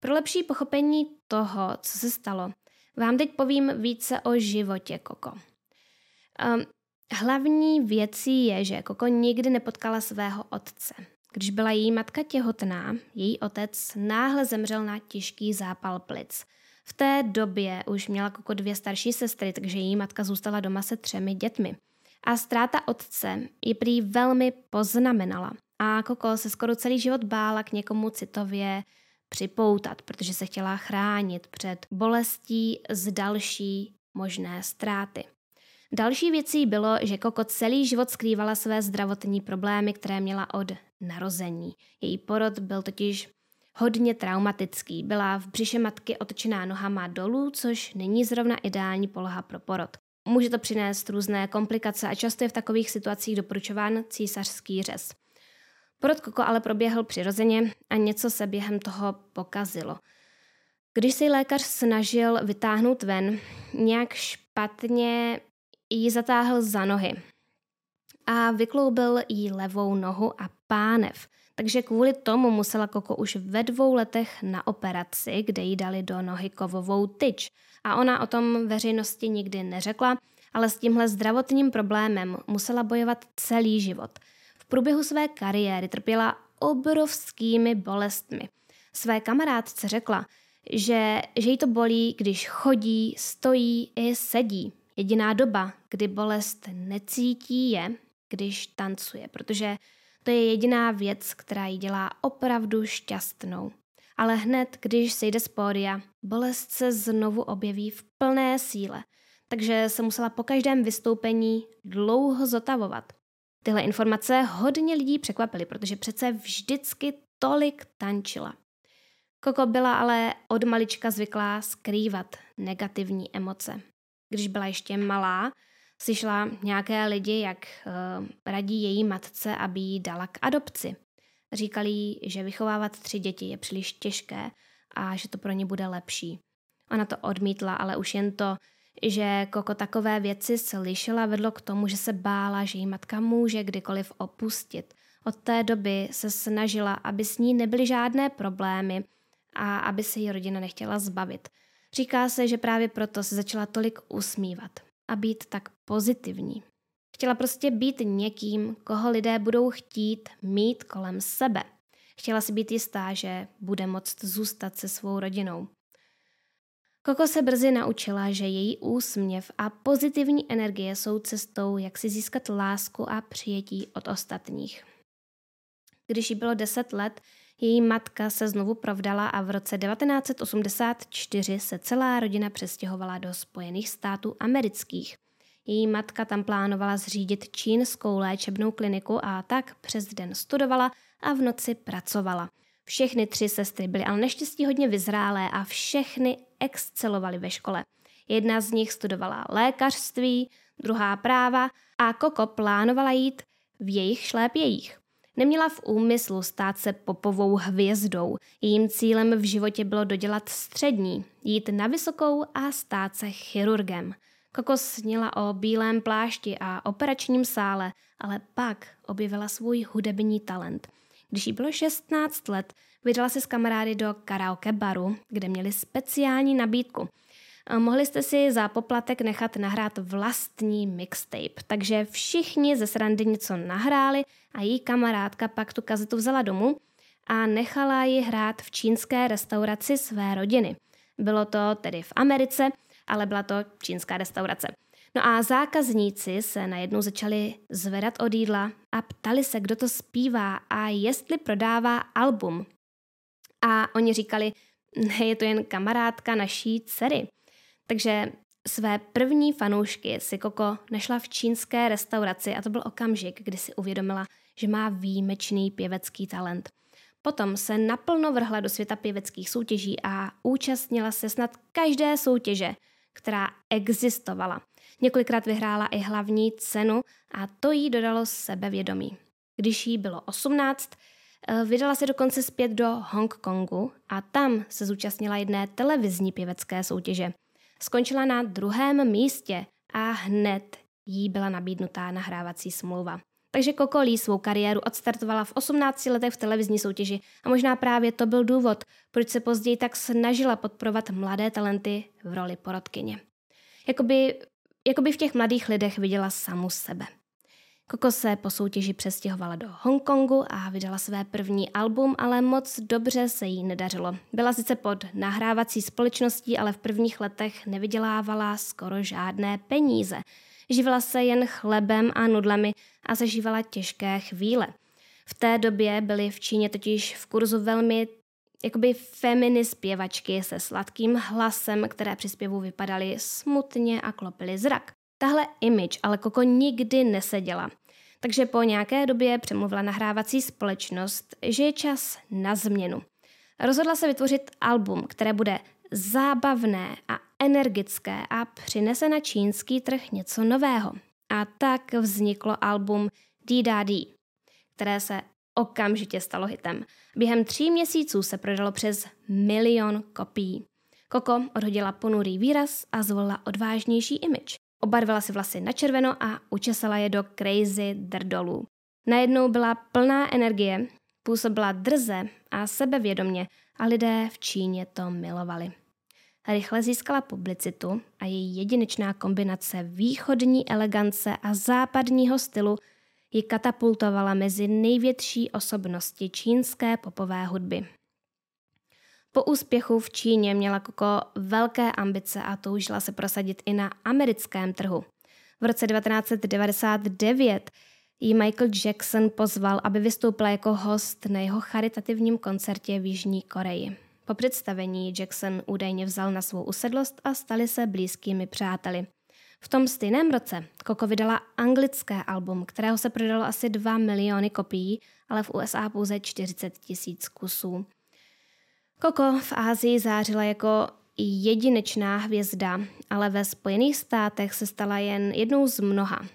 Pro lepší pochopení toho, co se stalo, vám teď povím více o životě Koko. Um, hlavní věcí je, že Koko nikdy nepotkala svého otce. Když byla její matka těhotná, její otec náhle zemřel na těžký zápal plic. V té době už měla Koko dvě starší sestry, takže její matka zůstala doma se třemi dětmi. A ztráta otce ji prý velmi poznamenala. A Koko se skoro celý život bála k někomu citově připoutat, protože se chtěla chránit před bolestí z další možné ztráty. Další věcí bylo, že Koko celý život skrývala své zdravotní problémy, které měla od narození. Její porod byl totiž hodně traumatický. Byla v břiše matky otočená nohama dolů, což není zrovna ideální poloha pro porod. Může to přinést různé komplikace a často je v takových situacích doporučován císařský řez. Porod Koko ale proběhl přirozeně a něco se během toho pokazilo. Když se lékař snažil vytáhnout ven, nějak špatně ji zatáhl za nohy a vykloubil jí levou nohu a pánev. Takže kvůli tomu musela Koko už ve dvou letech na operaci, kde jí dali do nohy kovovou tyč. A ona o tom veřejnosti nikdy neřekla, ale s tímhle zdravotním problémem musela bojovat celý život – průběhu své kariéry trpěla obrovskými bolestmi. Své kamarádce řekla, že, že jí to bolí, když chodí, stojí i sedí. Jediná doba, kdy bolest necítí, je, když tancuje, protože to je jediná věc, která ji dělá opravdu šťastnou. Ale hned, když sejde z pódia, bolest se znovu objeví v plné síle, takže se musela po každém vystoupení dlouho zotavovat. Tyhle informace hodně lidí překvapily, protože přece vždycky tolik tančila. Koko byla ale od malička zvyklá skrývat negativní emoce. Když byla ještě malá, slyšela nějaké lidi, jak uh, radí její matce, aby ji dala k adopci. Říkali jí, že vychovávat tři děti je příliš těžké a že to pro ně bude lepší. Ona to odmítla, ale už jen to, že Koko takové věci slyšela, vedlo k tomu, že se bála, že její matka může kdykoliv opustit. Od té doby se snažila, aby s ní nebyly žádné problémy a aby se její rodina nechtěla zbavit. Říká se, že právě proto se začala tolik usmívat. A být tak pozitivní. Chtěla prostě být někým, koho lidé budou chtít mít kolem sebe. Chtěla si být jistá, že bude moct zůstat se svou rodinou. Koko se brzy naučila, že její úsměv a pozitivní energie jsou cestou, jak si získat lásku a přijetí od ostatních. Když jí bylo 10 let, její matka se znovu provdala a v roce 1984 se celá rodina přestěhovala do Spojených států amerických. Její matka tam plánovala zřídit čínskou léčebnou kliniku a tak přes den studovala a v noci pracovala. Všechny tři sestry byly ale neštěstí hodně vyzrálé a všechny excelovaly ve škole. Jedna z nich studovala lékařství, druhá práva a Koko plánovala jít v jejich šlépějích. Neměla v úmyslu stát se popovou hvězdou. Jejím cílem v životě bylo dodělat střední, jít na vysokou a stát se chirurgem. Koko snila o bílém plášti a operačním sále, ale pak objevila svůj hudební talent. Když jí bylo 16 let, vydala se s kamarády do karaoke baru, kde měli speciální nabídku. Mohli jste si za poplatek nechat nahrát vlastní mixtape, takže všichni ze srandy něco nahráli a její kamarádka pak tu kazetu vzala domů a nechala ji hrát v čínské restauraci své rodiny. Bylo to tedy v Americe, ale byla to čínská restaurace. No a zákazníci se najednou začali zvedat od jídla a ptali se, kdo to zpívá a jestli prodává album. A oni říkali, ne, je to jen kamarádka naší dcery. Takže své první fanoušky si Koko našla v čínské restauraci a to byl okamžik, kdy si uvědomila, že má výjimečný pěvecký talent. Potom se naplno vrhla do světa pěveckých soutěží a účastnila se snad každé soutěže, která existovala. Několikrát vyhrála i hlavní cenu a to jí dodalo sebevědomí. Když jí bylo 18, eh, vydala se dokonce zpět do Hongkongu a tam se zúčastnila jedné televizní pěvecké soutěže. Skončila na druhém místě a hned jí byla nabídnutá nahrávací smlouva. Takže Kokolí svou kariéru odstartovala v 18 letech v televizní soutěži a možná právě to byl důvod, proč se později tak snažila podporovat mladé talenty v roli porodkyně. Jakoby, jakoby v těch mladých lidech viděla samu sebe. Koko se po soutěži přestěhovala do Hongkongu a vydala své první album, ale moc dobře se jí nedařilo. Byla sice pod nahrávací společností, ale v prvních letech nevydělávala skoro žádné peníze. Živila se jen chlebem a nudlemi a zažívala těžké chvíle. V té době byly v Číně totiž v kurzu velmi jakoby feminy zpěvačky se sladkým hlasem, které při zpěvu vypadaly smutně a klopily zrak. Tahle image ale Koko nikdy neseděla. Takže po nějaké době přemluvila nahrávací společnost, že je čas na změnu. Rozhodla se vytvořit album, které bude zábavné a energické a přinese na čínský trh něco nového. A tak vzniklo album D které se okamžitě stalo hitem. Během tří měsíců se prodalo přes milion kopií. Koko odhodila ponurý výraz a zvolila odvážnější image. Obarvila si vlasy na červeno a učesala je do crazy drdolů. Najednou byla plná energie, působila drze a sebevědomně a lidé v Číně to milovali. Rychle získala publicitu a její jedinečná kombinace východní elegance a západního stylu ji katapultovala mezi největší osobnosti čínské popové hudby. Po úspěchu v Číně měla Koko velké ambice a toužila se prosadit i na americkém trhu. V roce 1999 ji Michael Jackson pozval, aby vystoupila jako host na jeho charitativním koncertě v Jižní Koreji. Po představení Jackson údajně vzal na svou usedlost a stali se blízkými přáteli. V tom stejném roce Koko vydala anglické album, kterého se prodalo asi 2 miliony kopií, ale v USA pouze 40 tisíc kusů. Koko v Ázii zářila jako jedinečná hvězda, ale ve Spojených státech se stala jen jednou z mnoha.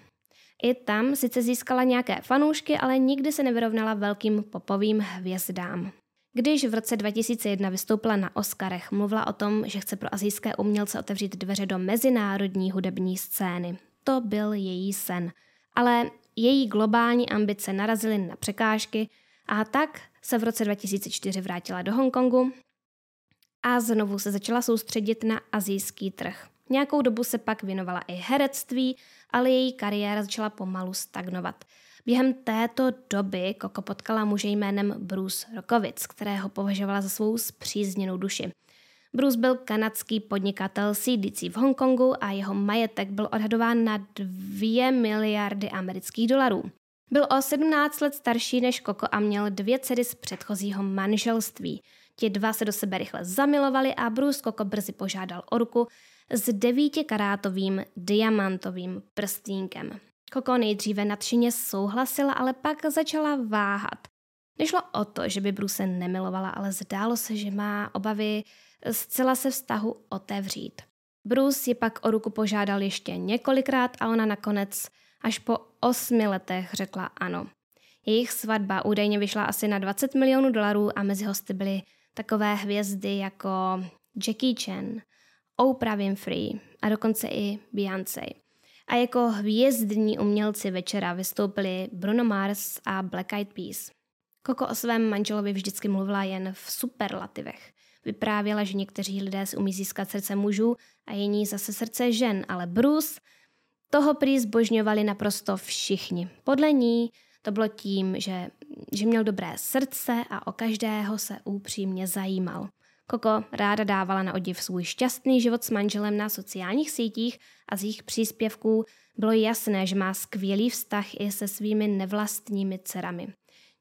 I tam sice získala nějaké fanoušky, ale nikdy se nevyrovnala velkým popovým hvězdám. Když v roce 2001 vystoupila na Oscarech, mluvila o tom, že chce pro azijské umělce otevřít dveře do mezinárodní hudební scény. To byl její sen. Ale její globální ambice narazily na překážky a tak se v roce 2004 vrátila do Hongkongu a znovu se začala soustředit na azijský trh. Nějakou dobu se pak věnovala i herectví, ale její kariéra začala pomalu stagnovat. Během této doby Koko potkala muže jménem Bruce Rokovic, kterého považovala za svou zpřízněnou duši. Bruce byl kanadský podnikatel sídlící v Hongkongu a jeho majetek byl odhadován na 2 miliardy amerických dolarů. Byl o 17 let starší než Koko a měl dvě dcery z předchozího manželství. Ti dva se do sebe rychle zamilovali a Bruce Koko brzy požádal o ruku s devítikarátovým diamantovým prstínkem. Koko nejdříve nadšeně souhlasila, ale pak začala váhat. Nešlo o to, že by Bruce nemilovala, ale zdálo se, že má obavy zcela se vztahu otevřít. Bruce ji pak o ruku požádal ještě několikrát a ona nakonec až po osmi letech řekla ano. Jejich svatba údajně vyšla asi na 20 milionů dolarů a mezi hosty byly takové hvězdy jako Jackie Chan, Oprah Winfrey a dokonce i Beyoncé. A jako hvězdní umělci večera vystoupili Bruno Mars a Black Eyed Peas. Koko o svém manželovi vždycky mluvila jen v superlativech. Vyprávěla, že někteří lidé si umí získat srdce mužů a jiní zase srdce žen, ale Bruce toho prý zbožňovali naprosto všichni. Podle ní to bylo tím, že, že měl dobré srdce a o každého se upřímně zajímal. Koko ráda dávala na odiv svůj šťastný život s manželem na sociálních sítích a z jejich příspěvků bylo jasné, že má skvělý vztah i se svými nevlastními dcerami.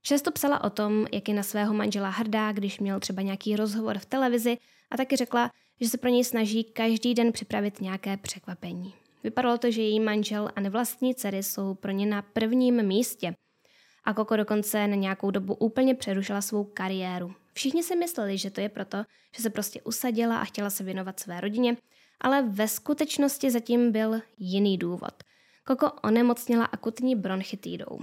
Často psala o tom, jak je na svého manžela hrdá, když měl třeba nějaký rozhovor v televizi a taky řekla, že se pro něj snaží každý den připravit nějaké překvapení. Vypadalo to, že její manžel a nevlastní dcery jsou pro ně na prvním místě. A Koko dokonce na nějakou dobu úplně přerušila svou kariéru. Všichni si mysleli, že to je proto, že se prostě usadila a chtěla se věnovat své rodině, ale ve skutečnosti zatím byl jiný důvod. Koko onemocněla akutní bronchitidou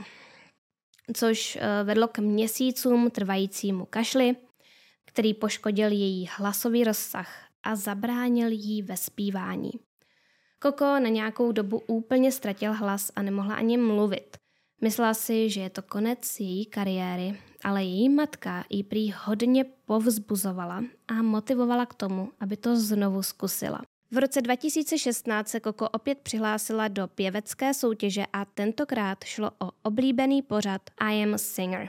což eh, vedlo k měsícům trvajícímu kašli, který poškodil její hlasový rozsah a zabránil jí ve zpívání. Koko na nějakou dobu úplně ztratil hlas a nemohla ani mluvit. Myslela si, že je to konec její kariéry, ale její matka ji prý hodně povzbuzovala a motivovala k tomu, aby to znovu zkusila. V roce 2016 se Koko opět přihlásila do pěvecké soutěže a tentokrát šlo o oblíbený pořad I Am Singer.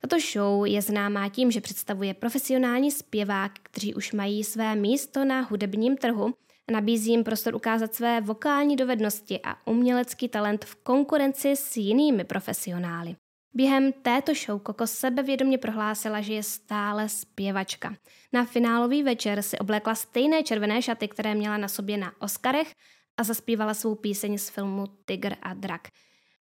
Tato show je známá tím, že představuje profesionální zpěvák, kteří už mají své místo na hudebním trhu, nabízí jim prostor ukázat své vokální dovednosti a umělecký talent v konkurenci s jinými profesionály. Během této show Koko sebevědomě prohlásila, že je stále zpěvačka. Na finálový večer si oblékla stejné červené šaty, které měla na sobě na Oscarech a zaspívala svou píseň z filmu Tiger a drak.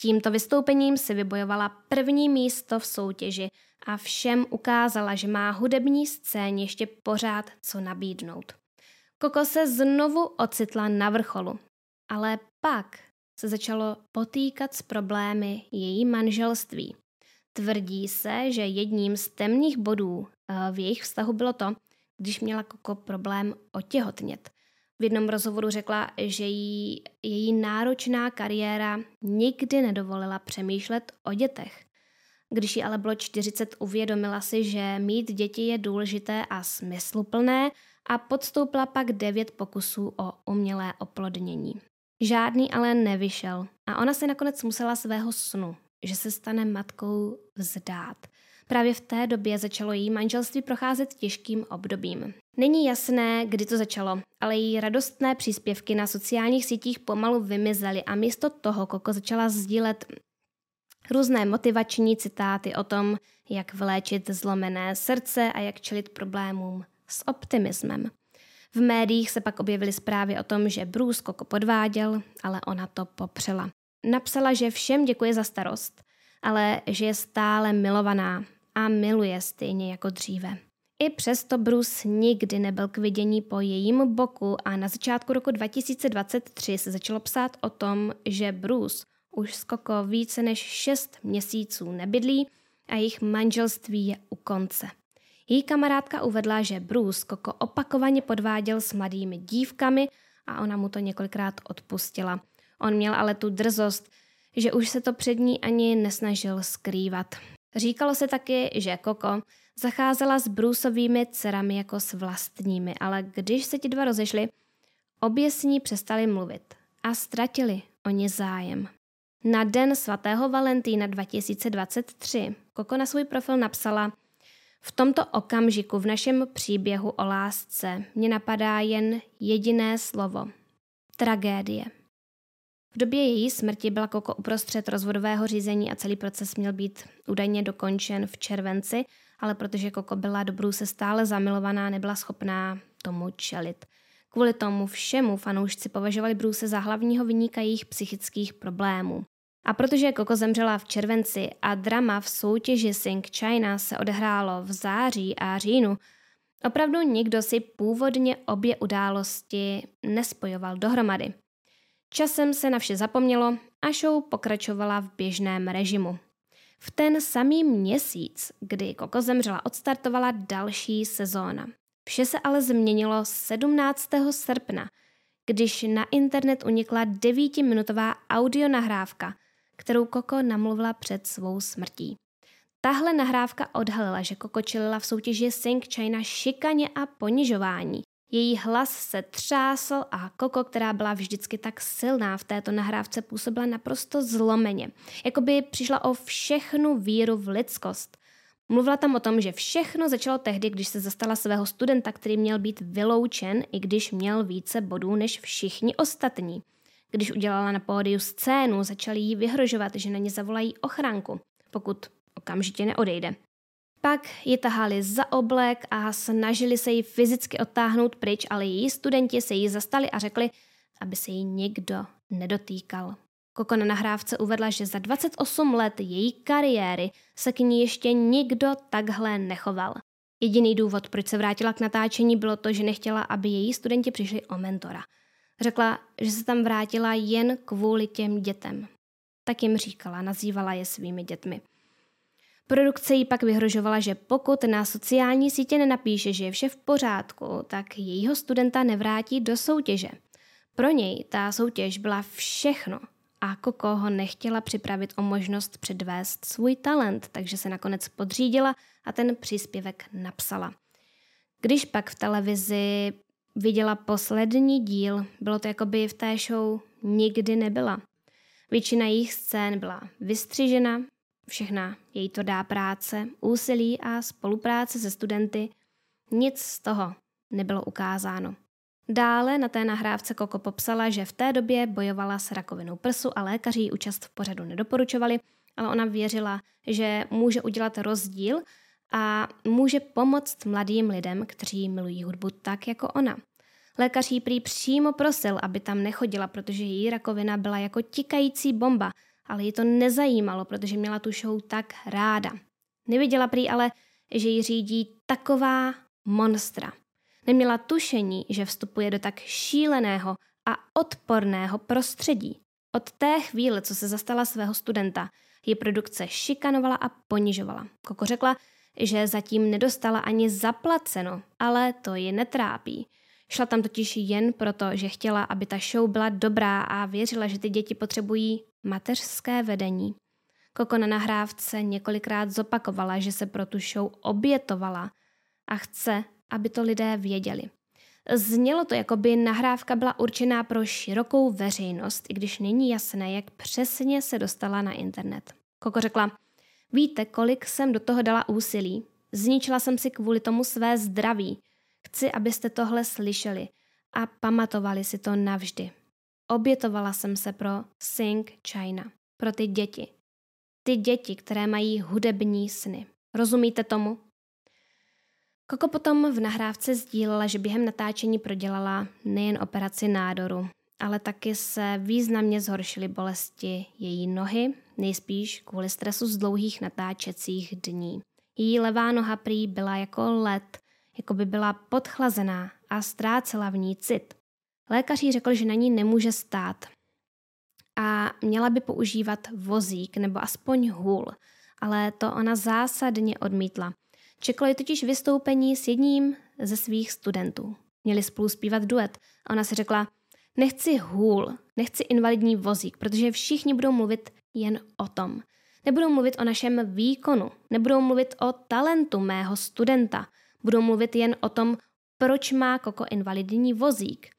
Tímto vystoupením si vybojovala první místo v soutěži a všem ukázala, že má hudební scéně ještě pořád co nabídnout. Koko se znovu ocitla na vrcholu, ale pak se začalo potýkat s problémy její manželství. Tvrdí se, že jedním z temných bodů eh, v jejich vztahu bylo to, když měla Koko problém otěhotnět. V jednom rozhovoru řekla, že jí, její náročná kariéra nikdy nedovolila přemýšlet o dětech. Když jí ale bylo 40, uvědomila si, že mít děti je důležité a smysluplné a podstoupila pak devět pokusů o umělé oplodnění. Žádný ale nevyšel a ona se nakonec musela svého snu, že se stane matkou vzdát. Právě v té době začalo její manželství procházet těžkým obdobím. Není jasné, kdy to začalo, ale její radostné příspěvky na sociálních sítích pomalu vymizely a místo toho Koko začala sdílet různé motivační citáty o tom, jak vléčit zlomené srdce a jak čelit problémům s optimismem. V médiích se pak objevily zprávy o tom, že Bruce Koko podváděl, ale ona to popřela. Napsala, že všem děkuje za starost, ale že je stále milovaná a miluje stejně jako dříve. I přesto Bruce nikdy nebyl k vidění po jejím boku a na začátku roku 2023 se začalo psát o tom, že Bruce už s Koko více než 6 měsíců nebydlí a jejich manželství je u konce. Její kamarádka uvedla, že Bruce Koko opakovaně podváděl s mladými dívkami a ona mu to několikrát odpustila. On měl ale tu drzost, že už se to před ní ani nesnažil skrývat. Říkalo se taky, že Koko zacházela s Bruceovými dcerami jako s vlastními, ale když se ti dva rozešli, obě s ní přestali mluvit a ztratili o ně zájem. Na den svatého Valentína 2023 Koko na svůj profil napsala V tomto okamžiku v našem příběhu o lásce mě napadá jen jediné slovo. Tragédie. V době její smrti byla Koko uprostřed rozvodového řízení a celý proces měl být údajně dokončen v červenci, ale protože Koko byla do se stále zamilovaná, nebyla schopná tomu čelit. Kvůli tomu všemu fanoušci považovali Bruce za hlavního vyníka jejich psychických problémů. A protože Koko zemřela v červenci a drama v soutěži Sing China se odehrálo v září a říjnu, opravdu nikdo si původně obě události nespojoval dohromady. Časem se na vše zapomnělo a show pokračovala v běžném režimu. V ten samý měsíc, kdy Koko zemřela, odstartovala další sezóna. Vše se ale změnilo 17. srpna, když na internet unikla devítiminutová audionahrávka, kterou Koko namluvila před svou smrtí. Tahle nahrávka odhalila, že Koko čelila v soutěži Sing China šikaně a ponižování. Její hlas se třásl a Koko, která byla vždycky tak silná v této nahrávce, působila naprosto zlomeně. Jakoby přišla o všechnu víru v lidskost. Mluvila tam o tom, že všechno začalo tehdy, když se zastala svého studenta, který měl být vyloučen, i když měl více bodů než všichni ostatní. Když udělala na pódiu scénu, začali jí vyhrožovat, že na ně zavolají ochránku, pokud okamžitě neodejde. Pak ji tahali za oblek a snažili se ji fyzicky odtáhnout pryč, ale její studenti se jí zastali a řekli, aby se jí nikdo nedotýkal. Koko na nahrávce uvedla, že za 28 let její kariéry se k ní ještě nikdo takhle nechoval. Jediný důvod, proč se vrátila k natáčení, bylo to, že nechtěla, aby její studenti přišli o mentora. Řekla, že se tam vrátila jen kvůli těm dětem. Tak jim říkala, nazývala je svými dětmi. Produkce jí pak vyhrožovala, že pokud na sociální sítě nenapíše, že je vše v pořádku, tak jejího studenta nevrátí do soutěže. Pro něj ta soutěž byla všechno a Koko ho nechtěla připravit o možnost předvést svůj talent, takže se nakonec podřídila a ten příspěvek napsala. Když pak v televizi viděla poslední díl, bylo to jako by v té show nikdy nebyla. Většina jejich scén byla vystřižena, všechna její tvrdá práce, úsilí a spolupráce se studenty, nic z toho nebylo ukázáno. Dále na té nahrávce Koko popsala, že v té době bojovala s rakovinou prsu a lékaři jí účast v pořadu nedoporučovali, ale ona věřila, že může udělat rozdíl a může pomoct mladým lidem, kteří milují hudbu tak jako ona. Lékař jí prý přímo prosil, aby tam nechodila, protože její rakovina byla jako tikající bomba, ale ji to nezajímalo, protože měla tu show tak ráda. Neviděla prý ale, že ji řídí taková monstra. Neměla tušení, že vstupuje do tak šíleného a odporného prostředí. Od té chvíle, co se zastala svého studenta, ji produkce šikanovala a ponižovala. Koko řekla, že zatím nedostala ani zaplaceno, ale to ji netrápí. Šla tam totiž jen proto, že chtěla, aby ta show byla dobrá a věřila, že ty děti potřebují mateřské vedení. Koko na nahrávce několikrát zopakovala, že se pro tu show obětovala a chce, aby to lidé věděli. Znělo to, jako by nahrávka byla určená pro širokou veřejnost, i když není jasné, jak přesně se dostala na internet. Koko řekla, víte, kolik jsem do toho dala úsilí. Zničila jsem si kvůli tomu své zdraví. Chci, abyste tohle slyšeli a pamatovali si to navždy. Obětovala jsem se pro Sing China, pro ty děti. Ty děti, které mají hudební sny. Rozumíte tomu? Koko potom v nahrávce sdílela, že během natáčení prodělala nejen operaci nádoru, ale taky se významně zhoršily bolesti její nohy, nejspíš kvůli stresu z dlouhých natáčecích dní. Její levá noha prý byla jako led, jako by byla podchlazená a ztrácela v ní cit. Lékař jí řekl, že na ní nemůže stát a měla by používat vozík nebo aspoň hůl, ale to ona zásadně odmítla. Čekalo ji totiž vystoupení s jedním ze svých studentů. Měli spolu zpívat duet a ona si řekla, nechci hůl, nechci invalidní vozík, protože všichni budou mluvit jen o tom. Nebudou mluvit o našem výkonu, nebudou mluvit o talentu mého studenta, budou mluvit jen o tom, proč má Koko invalidní vozík.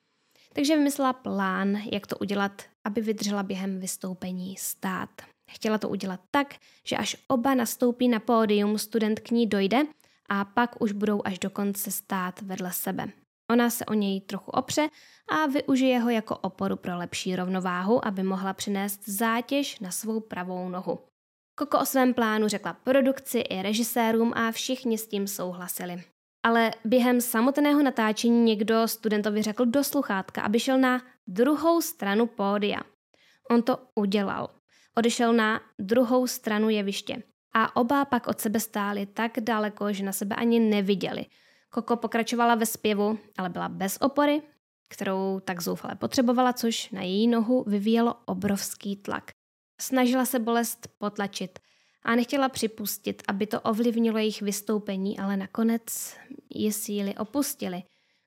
takže vymyslela plán, jak to udělat, aby vydržela během vystoupení stát. Chtěla to udělat tak, že až oba nastoupí na pódium, student k ní dojde a pak už budou až do konce stát vedle sebe. Ona se o něj trochu opře a využije ho jako oporu pro lepší rovnováhu, aby mohla přinést zátěž na svou pravou nohu. Koko o svém plánu řekla produkci i režisérům a všichni s tím souhlasili. Ale během samotného natáčení někdo studentovi řekl do sluchátka, aby šel na druhou stranu pódia. On to udělal. Odešel na druhou stranu jeviště. A oba pak od sebe stáli tak daleko, že na sebe ani neviděli. Koko pokračovala ve zpěvu, ale byla bez opory, kterou tak zoufale potřebovala, což na její nohu vyvíjelo obrovský tlak. Snažila se bolest potlačit a nechtěla připustit, aby to ovlivnilo jejich vystoupení, ale nakonec je síly opustily.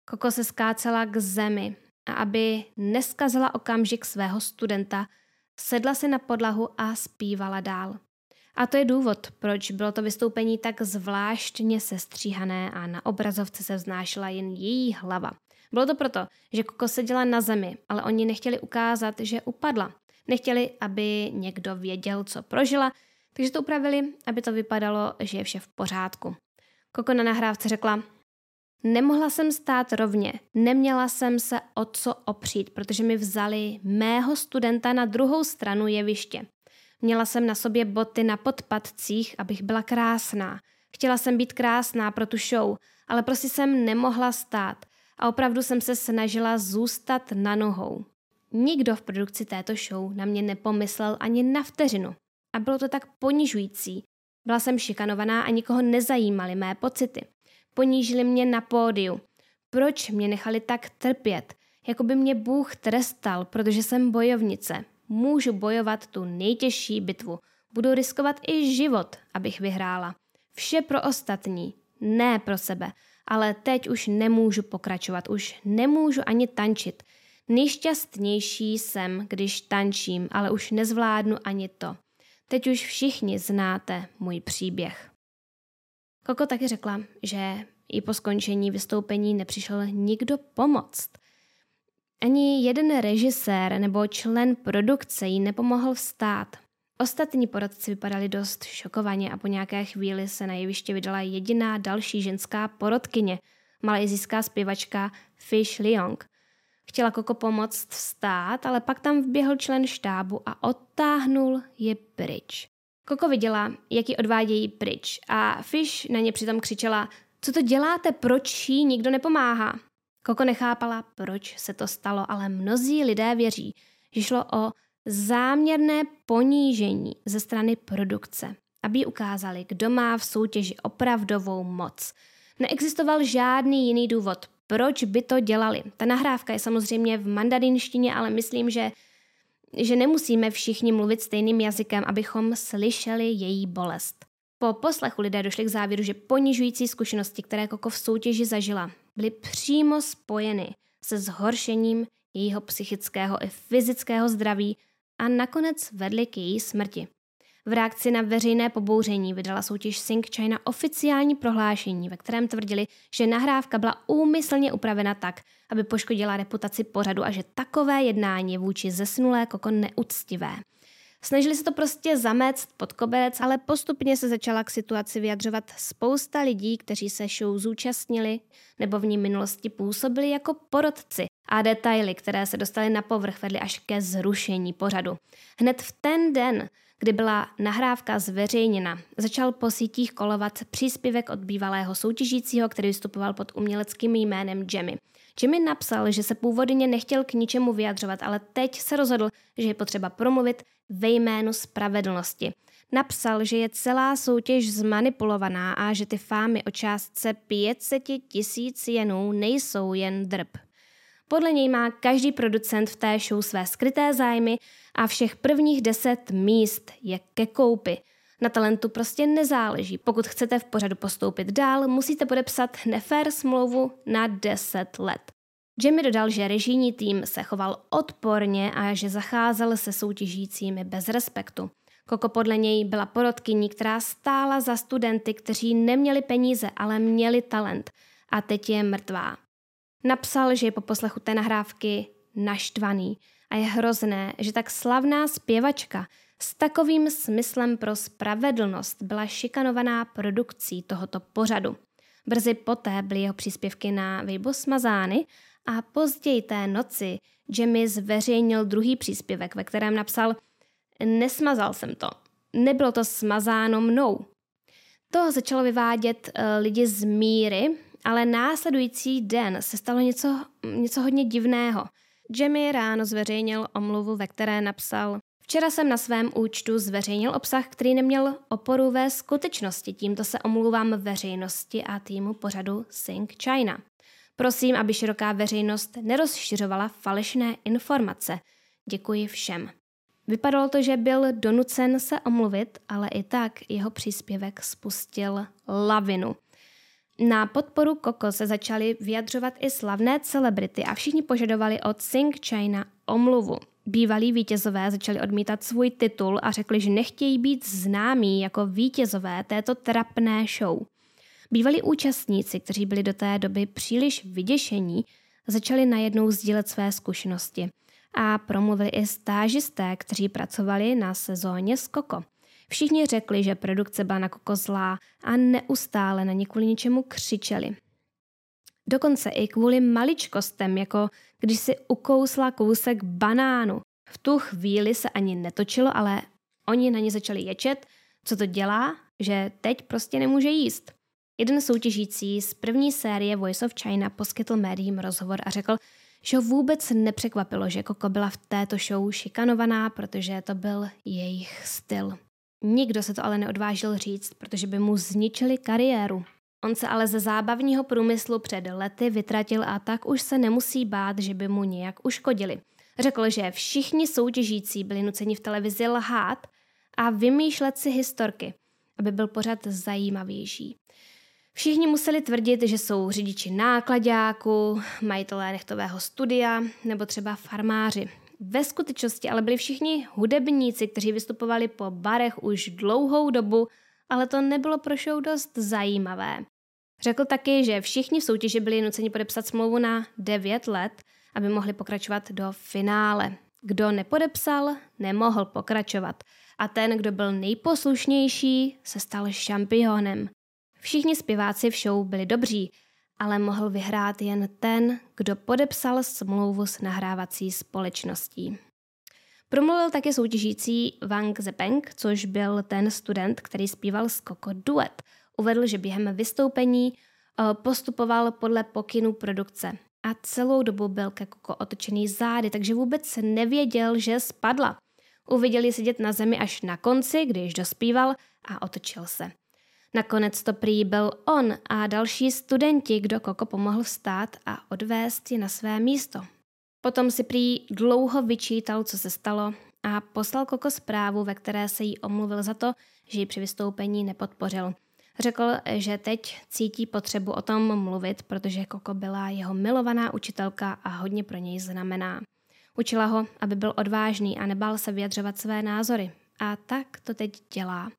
Koko se skácela k zemi a aby neskazila okamžik svého studenta, sedla si na podlahu a zpívala dál. A to je důvod, proč bylo to vystoupení tak zvláštně sestříhané a na obrazovce se vznášela jen její hlava. Bylo to proto, že Koko seděla na zemi, ale oni nechtěli ukázat, že upadla. Nechtěli, aby někdo věděl, co prožila, takže to upravili, aby to vypadalo, že je vše v pořádku. Koko na nahrávce řekla, Nemohla jsem stát rovně, neměla jsem se o co opřít, protože mi vzali mého studenta na druhou stranu jeviště. Měla jsem na sobě boty na podpadcích, abych byla krásná. Chtěla jsem být krásná pro tu show, ale prostě jsem nemohla stát a opravdu jsem se snažila zůstat na nohou. Nikdo v produkci této show na mě nepomyslel ani na vteřinu. A bylo to tak ponižující. Byla jsem šikanovaná a nikoho nezajímaly mé pocity. Ponížili mě na pódiu. Proč mě nechali tak trpět? Jako by mě Bůh trestal, protože jsem bojovnice. Můžu bojovat tu nejtěžší bitvu. Budu riskovat i život, abych vyhrála. Vše pro ostatní, ne pro sebe. Ale teď už nemůžu pokračovat, už nemůžu ani tančit. Nejšťastnější jsem, když tančím, ale už nezvládnu ani to. Teď už všichni znáte můj příběh. Koko taky řekla, že i po skončení vystoupení nepřišel nikdo pomoct. Ani jeden režisér nebo člen produkce jí nepomohl vstát. Ostatní porodci vypadali dost šokovaně a po nějaké chvíli se na jeviště vydala jediná další ženská porodkyně, malajzijská zpěvačka Fish Leong. Chtěla Koko pomoct vstát, ale pak tam vběhl člen štábu a odtáhnul je pryč. Koko viděla, jak ji odvádějí pryč a Fish na ně přitom křičela co to děláte, proč jí nikdo nepomáhá? Koko nechápala, proč se to stalo, ale mnozí lidé věří, že šlo o záměrné ponížení ze strany produkce, aby ukázali, kdo má v soutěži opravdovou moc. Neexistoval žádný jiný důvod, proč by to dělali. Ta nahrávka je samozřejmě v mandarinštině, ale myslím, že, že nemusíme všichni mluvit stejným jazykem, abychom slyšeli její bolest. Po poslechu lidé došli k závěru, že ponižující zkušenosti, které Koko v soutěži zažila, byly přímo spojeny se zhoršením jejího psychického i fyzického zdraví a nakonec vedly k její smrti. V reakci na veřejné pobouření vydala soutěž Sing China oficiální prohlášení, ve kterém tvrdili, že nahrávka byla úmyslně upravena tak, aby poškodila reputaci pořadu a že takové jednání je vůči zesnulé koko neúctivé. Snažili se to prostě zamést pod koberec, ale postupně se začala k situaci vyjadřovat spousta lidí, kteří se show zúčastnili nebo v ní minulosti působili jako porodci a detaily, které se dostaly na povrch, vedly až ke zrušení pořadu. Hned v ten den, kdy byla nahrávka zveřejněna, začal po sítích kolovat příspěvek od bývalého soutěžícího, který vystupoval pod uměleckým jménem Jemmy. Jimmy napsal, že se původně nechtěl k ničemu vyjadřovat, ale teď se rozhodl, že je potřeba promluvit ve jménu spravedlnosti. Napsal, že je celá soutěž zmanipulovaná a že ty fámy o částce 500 tisíc jenů nejsou jen drb. Podle něj má každý producent v té show své skryté zájmy a všech prvních deset míst je ke koupi. Na talentu prostě nezáleží. Pokud chcete v pořadu postoupit dál, musíte podepsat nefér smlouvu na 10 let. Jamie dodal, že režijní tým se choval odporně a že zacházel se soutěžícími bez respektu. Koko podle něj byla porodkyní, která stála za studenty, kteří neměli peníze, ale měli talent. A teď je mrtvá. Napsal, že je po poslechu té nahrávky naštvaný a je hrozné, že tak slavná zpěvačka s takovým smyslem pro spravedlnost byla šikanovaná produkcí tohoto pořadu. Brzy poté byly jeho příspěvky na Weibo smazány a později té noci Jimmy zveřejnil druhý příspěvek, ve kterém napsal Nesmazal jsem to. Nebylo to smazáno mnou. To začalo vyvádět uh, lidi z míry, ale následující den se stalo něco, něco hodně divného. Jimmy ráno zveřejnil omluvu, ve které napsal Včera jsem na svém účtu zveřejnil obsah, který neměl oporu ve skutečnosti. Tímto se omluvám veřejnosti a týmu pořadu Sing China. Prosím, aby široká veřejnost nerozšiřovala falešné informace. Děkuji všem. Vypadalo to, že byl donucen se omluvit, ale i tak jeho příspěvek spustil lavinu. Na podporu Koko se začaly vyjadřovat i slavné celebrity a všichni požadovali od Sing China omluvu. Bývalí vítězové začali odmítat svůj titul a řekli, že nechtějí být známí jako vítězové této trapné show. Bývalí účastníci, kteří byli do té doby příliš vyděšení, začali najednou sdílet své zkušenosti a promluvili i stážisté, kteří pracovali na sezóně Koko. Všichni řekli, že produkce byla na Koko zlá a neustále na ně kvůli něčemu křičeli. Dokonce i kvůli maličkostem, jako když si ukousla kousek banánu. V tu chvíli se ani netočilo, ale oni na ně začali ječet, co to dělá, že teď prostě nemůže jíst. Jeden soutěžící z první série Voice of China poskytl médiím rozhovor a řekl, že ho vůbec nepřekvapilo, že Koko byla v této show šikanovaná, protože to byl jejich styl. Nikdo se to ale neodvážil říct, protože by mu zničili kariéru. On se ale ze zábavního průmyslu před lety vytratil a tak už se nemusí bát, že by mu nějak uškodili. Řekl, že všichni soutěžící byli nuceni v televizi lhát a vymýšlet si historky, aby byl pořád zajímavější. Všichni museli tvrdit, že jsou řidiči nákladáku, majitelé nechtového studia nebo třeba farmáři. Ve skutečnosti ale byli všichni hudebníci, kteří vystupovali po barech už dlouhou dobu, ale to nebylo pro show dost zajímavé. Řekl taky, že všichni v soutěži byli nuceni podepsat smlouvu na 9 let, aby mohli pokračovat do finále. Kdo nepodepsal, nemohl pokračovat. A ten, kdo byl nejposlušnější, se stal šampionem. Všichni zpěváci v show byli dobří, ale mohl vyhrát jen ten, kdo podepsal smlouvu s nahrávací společností. Promluvil také soutěžící Wang Zepeng, což byl ten student, který zpíval s Koko duet. Uvedl, že během vystoupení eh, postupoval podle pokynu produkce a celou dobu byl ke Koko otočený zády, takže vůbec nevěděl, že spadla. Uviděl ji sedět na zemi až na konci, když dospíval a otočil se. Nakonec to prý byl on a další studenti, kdo Koko pomohl vstát a odvést ji na své místo. Potom si prý dlouho vyčítal, co se stalo a poslal Koko zprávu, ve které se jí omluvil za to, že ji při vystoupení nepodpořil. Řekl, že teď cítí potřebu o tom mluvit, protože Koko byla jeho milovaná učitelka a hodně pro něj znamená. Učila ho, aby byl odvážný a nebál se vyjadřovat své názory. A tak to teď dělá.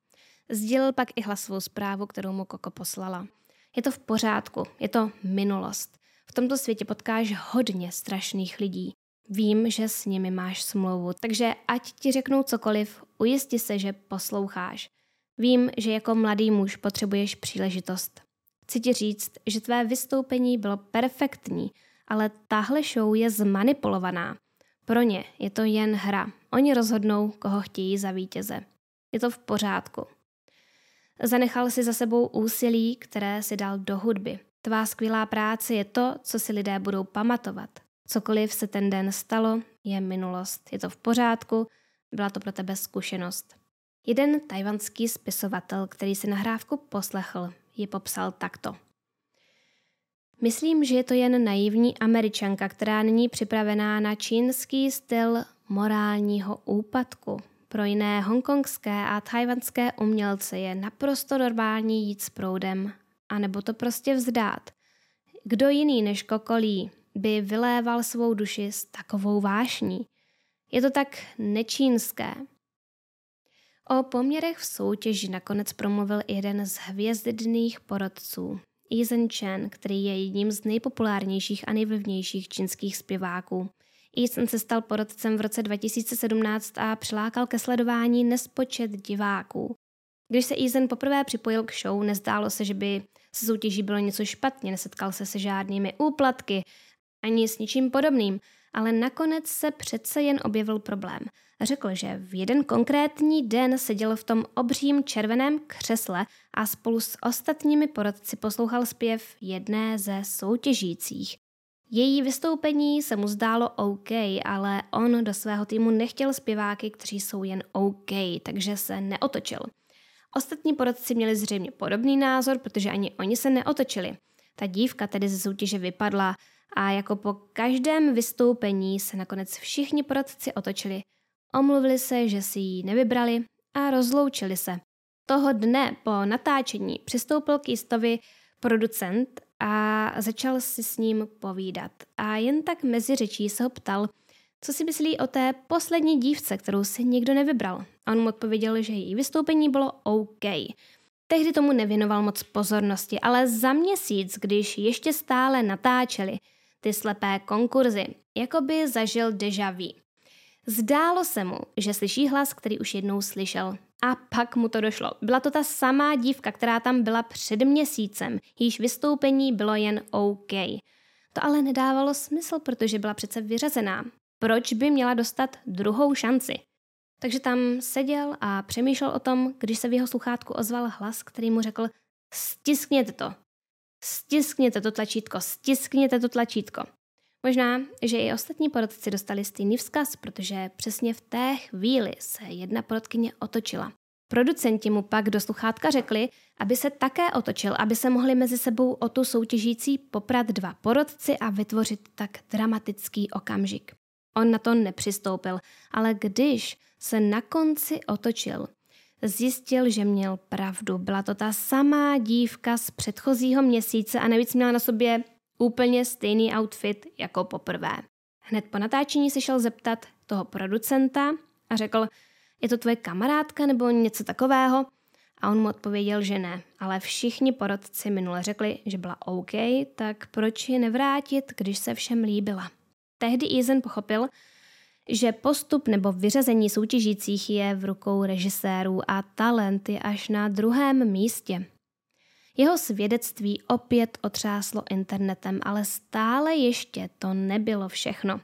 Sdělil pak i hlasovou zprávu, kterou mu Koko poslala. Je to v pořádku, je to minulost. V tomto světě potkáš hodně strašných lidí. Vím, že s nimi máš smlouvu, takže ať ti řeknou cokoliv, ujisti se, že posloucháš. Vím, že jako mladý muž potřebuješ příležitost. Chci ti říct, že tvé vystoupení bylo perfektní, ale tahle show je zmanipulovaná. Pro ně je to jen hra. Oni rozhodnou, koho chtějí za vítěze. Je to v pořádku. Zanechal si za sebou úsilí, které si dal do hudby. Tvá skvělá práce je to, co si lidé budou pamatovat. Cokoliv se ten den stalo, je minulost. Je to v pořádku, byla to pro tebe zkušenost. Jeden tajvanský spisovatel, který si nahrávku poslechl, ji popsal takto. Myslím, že je to jen naivní američanka, která není připravená na čínský styl morálního úpadku. Pro jiné hongkongské a tajvanské umělce je naprosto normální jít s proudem, anebo to prostě vzdát. Kdo jiný než Kokolí by vyléval svou duši s takovou vášní? Je to tak nečínské. O poměrech v soutěži nakonec promluvil jeden z hvězdných porodců, Yi Chen, který je jedním z nejpopulárnějších a nejvlivnějších čínských zpěváků. Ethan se stal porodcem v roce 2017 a přilákal ke sledování nespočet diváků. Když se Ethan poprvé připojil k show, nezdálo se, že by se soutěží bylo něco špatně, nesetkal se se žádnými úplatky, ani s ničím podobným, ale nakonec se přece jen objevil problém. Řekl, že v jeden konkrétní den seděl v tom obřím červeném křesle a spolu s ostatními porodci poslouchal zpěv jedné ze soutěžících. Její vystoupení se mu zdálo OK, ale on do svého týmu nechtěl zpěváky, kteří jsou jen OK, takže se neotočil. Ostatní porodci měli zřejmě podobný názor, protože ani oni se neotočili. Ta dívka tedy ze soutěže vypadla a jako po každém vystoupení se nakonec všichni porodci otočili. Omluvili se, že si ji nevybrali a rozloučili se. Toho dne po natáčení přistoupil k Jistovi producent a začal si s ním povídat. A jen tak mezi řečí se ho ptal, co si myslí o té poslední dívce, kterou si nikdo nevybral. A on mu odpověděl, že její vystoupení bylo OK. Tehdy tomu nevěnoval moc pozornosti, ale za měsíc, když ještě stále natáčeli ty slepé konkurzy, jako by zažil deja vu. Zdálo se mu, že slyší hlas, který už jednou slyšel. A pak mu to došlo. Byla to ta samá dívka, která tam byla před měsícem. Jejíž vystoupení bylo jen OK. To ale nedávalo smysl, protože byla přece vyřazená. Proč by měla dostat druhou šanci? Takže tam seděl a přemýšlel o tom, když se v jeho sluchátku ozval hlas, který mu řekl stiskněte to, stiskněte to tlačítko, stiskněte to tlačítko. Možná, že i ostatní porodci dostali stejný vzkaz, protože přesně v té chvíli se jedna porodkyně otočila. Producenti mu pak do sluchátka řekli, aby se také otočil, aby se mohli mezi sebou o tu soutěžící poprat dva porodci a vytvořit tak dramatický okamžik. On na to nepřistoupil, ale když se na konci otočil, zjistil, že měl pravdu. Byla to ta samá dívka z předchozího měsíce a navíc měla na sobě úplně stejný outfit jako poprvé. Hned po natáčení se šel zeptat toho producenta a řekl, je to tvoje kamarádka nebo něco takového? A on mu odpověděl, že ne, ale všichni porodci minule řekli, že byla OK, tak proč ji nevrátit, když se všem líbila? Tehdy Eason pochopil, že postup nebo vyřazení soutěžících je v rukou režisérů a talent je až na druhém místě. Jeho svědectví opět otřáslo internetem, ale stále ještě to nebylo všechno.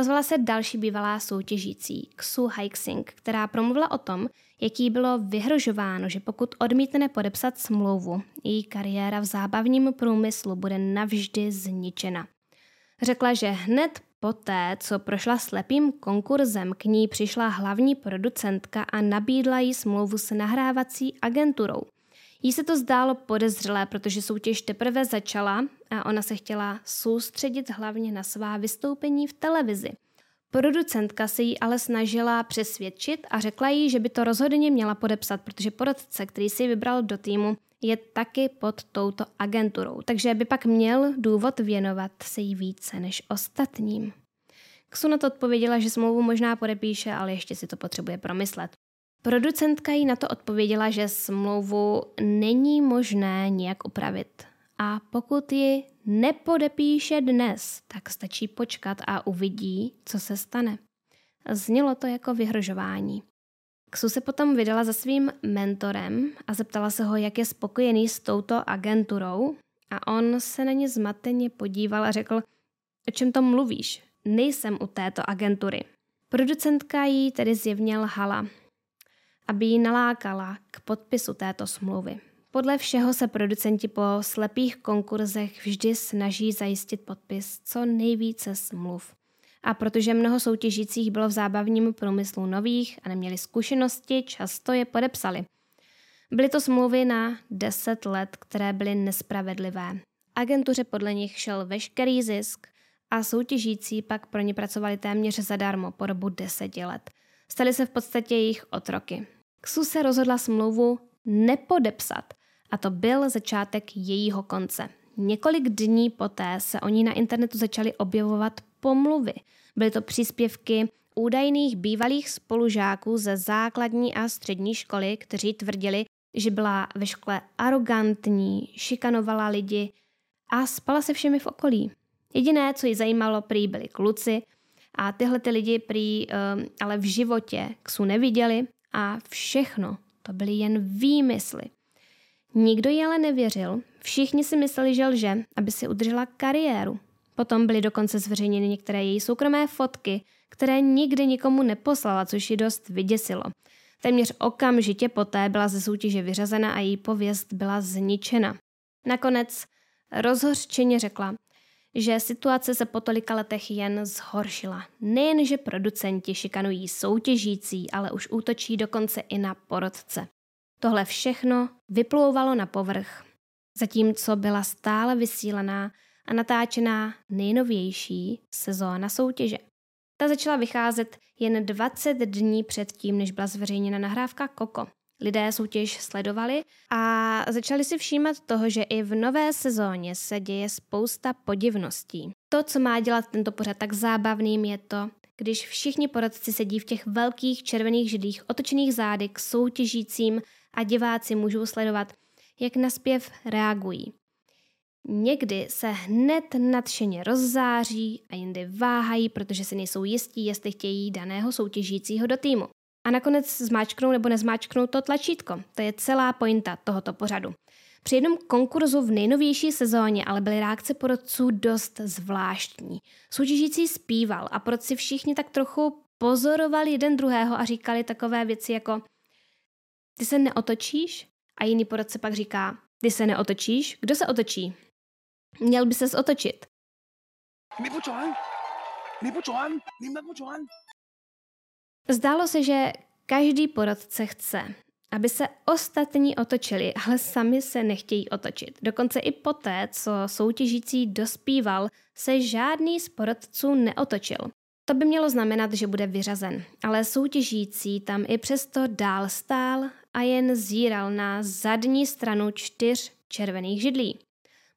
Ozvala se další bývalá soutěžící, Xu Haixing, která promluvila o tom, jaký bylo vyhrožováno, že pokud odmítne podepsat smlouvu, její kariéra v zábavním průmyslu bude navždy zničena. Řekla, že hned poté, co prošla slepým konkurzem, k ní přišla hlavní producentka a nabídla jí smlouvu s nahrávací agenturou. Jí se to zdálo podezřelé, protože soutěž teprve začala a ona se chtěla soustředit hlavně na svá vystoupení v televizi. Producentka se jí ale snažila přesvědčit a řekla jí, že by to rozhodně měla podepsat, protože porodce, který si vybral do týmu, je taky pod touto agenturou, takže by pak měl důvod věnovat se jí více než ostatním. Ksu na to odpověděla, že smlouvu možná podepíše, ale ještě si to potřebuje promyslet. Producentka jí na to odpověděla, že smlouvu není možné nijak upravit. A pokud ji nepodepíše dnes, tak stačí počkat a uvidí, co se stane. Znělo to jako vyhrožování. Ksu se potom vydala za svým mentorem a zeptala se ho, jak je spokojený s touto agenturou a on se na ně zmateně podíval a řekl, o čem to mluvíš? Nejsem u této agentury. Producentka jí tedy zjevně lhala aby ji nalákala k podpisu této smlouvy. Podle všeho se producenti po slepých konkurzech vždy snaží zajistit podpis co nejvíce smluv. A protože mnoho soutěžících bylo v zábavním průmyslu nových a neměli zkušenosti, často je podepsali. Byly to smlouvy na 10 let, které byly nespravedlivé. Agentuře podle nich šel veškerý zisk a soutěžící pak pro ně pracovali téměř zadarmo po dobu deseti let. Stali se v podstatě jejich otroky. Ksu se rozhodla smlouvu nepodepsat a to byl začátek jejího konce. Několik dní poté se o ní na internetu začaly objevovat pomluvy. Byly to příspěvky údajných bývalých spolužáků ze základní a střední školy, kteří tvrdili, že byla ve škole arrogantní, šikanovala lidi a spala se všemi v okolí. Jediné, co ji zajímalo, prý byli kluci A tyhle ty lidi prý um, ale v životě ksu neviděli a všechno to byly jen výmysly. Nikdo jí ale nevěřil, všichni si mysleli, že lže, aby si udržela kariéru. Potom byly dokonce zveřejněny některé její soukromé fotky, které nikdy nikomu neposlala, což ji dost vyděsilo. Téměř okamžitě poté byla ze soutěže vyřazena a její pověst byla zničena. Nakonec rozhořčeně řekla, že situace se po tolika letech jen zhoršila. Nejen, že producenti šikanují soutěžící, ale už útočí dokonce i na porodce. Tohle všechno vyplouvalo na povrch, zatímco byla stále vysílená a natáčená nejnovější sezóna soutěže. Ta začala vycházet jen 20 dní předtím, než byla zveřejněna nahrávka Koko. Lidé soutěž sledovali a začali si všímat toho, že i v nové sezóně se děje spousta podivností. To, co má dělat tento pořad tak zábavným, je to, když všichni poradci sedí v těch velkých červených židlích otočených zády k soutěžícím a diváci můžou sledovat, jak na zpěv reagují. Někdy se hned nadšeně rozzáří a jindy váhají, protože si nejsou jistí, jestli chtějí daného soutěžícího do týmu. A nakonec zmáčknou nebo nezmáčknou to tlačítko. To je celá pointa tohoto pořadu. Při jednom konkurzu v nejnovější sezóně ale byly reakce porodců dost zvláštní. Soutěžící zpíval a porodci všichni tak trochu pozorovali jeden druhého a říkali takové věci jako ty se neotočíš? A jiný porodce pak říká, ty se neotočíš? Kdo se otočí? Měl by ses otočit. Zdálo se, že každý porodce chce, aby se ostatní otočili, ale sami se nechtějí otočit. Dokonce i poté, co soutěžící dospíval, se žádný z porodců neotočil. To by mělo znamenat, že bude vyřazen, ale soutěžící tam i přesto dál stál a jen zíral na zadní stranu čtyř červených židlí.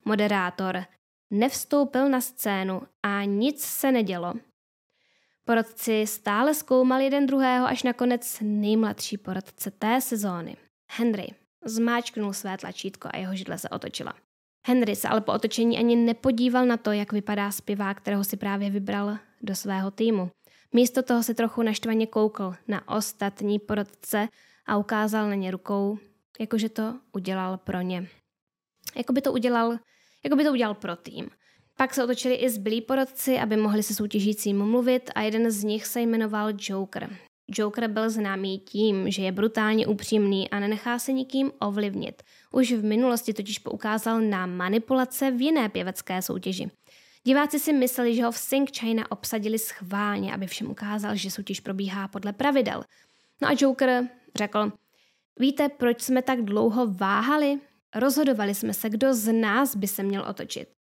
Moderátor nevstoupil na scénu a nic se nedělo. Porodci stále zkoumali jeden druhého až nakonec nejmladší porodce té sezóny. Henry zmáčknul své tlačítko a jeho židle se otočila. Henry se ale po otočení ani nepodíval na to, jak vypadá zpěvák, kterého si právě vybral do svého týmu. Místo toho se trochu naštvaně koukl na ostatní porodce a ukázal na ně rukou, jakože to udělal pro ně. Jako by to udělal, jako by to udělal pro tým. Pak se otočili i zbylí porodci, aby mohli se soutěžícím mluvit a jeden z nich se jmenoval Joker. Joker byl známý tím, že je brutálně upřímný a nenechá se nikým ovlivnit. Už v minulosti totiž poukázal na manipulace v jiné pěvecké soutěži. Diváci si mysleli, že ho v Sing China obsadili schválně, aby všem ukázal, že soutěž probíhá podle pravidel. No a Joker řekl, víte, proč jsme tak dlouho váhali? Rozhodovali jsme se, kdo z nás by se měl otočit.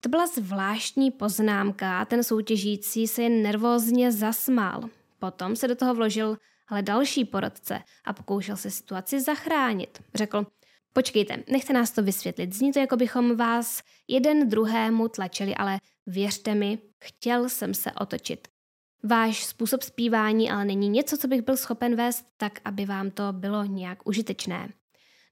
To byla zvláštní poznámka a ten soutěžící se jen nervózně zasmál. Potom se do toho vložil ale další porodce a pokoušel se situaci zachránit. Řekl, počkejte, nechte nás to vysvětlit. Zní to, jako bychom vás jeden druhému tlačili, ale věřte mi, chtěl jsem se otočit. Váš způsob zpívání ale není něco, co bych byl schopen vést tak, aby vám to bylo nějak užitečné.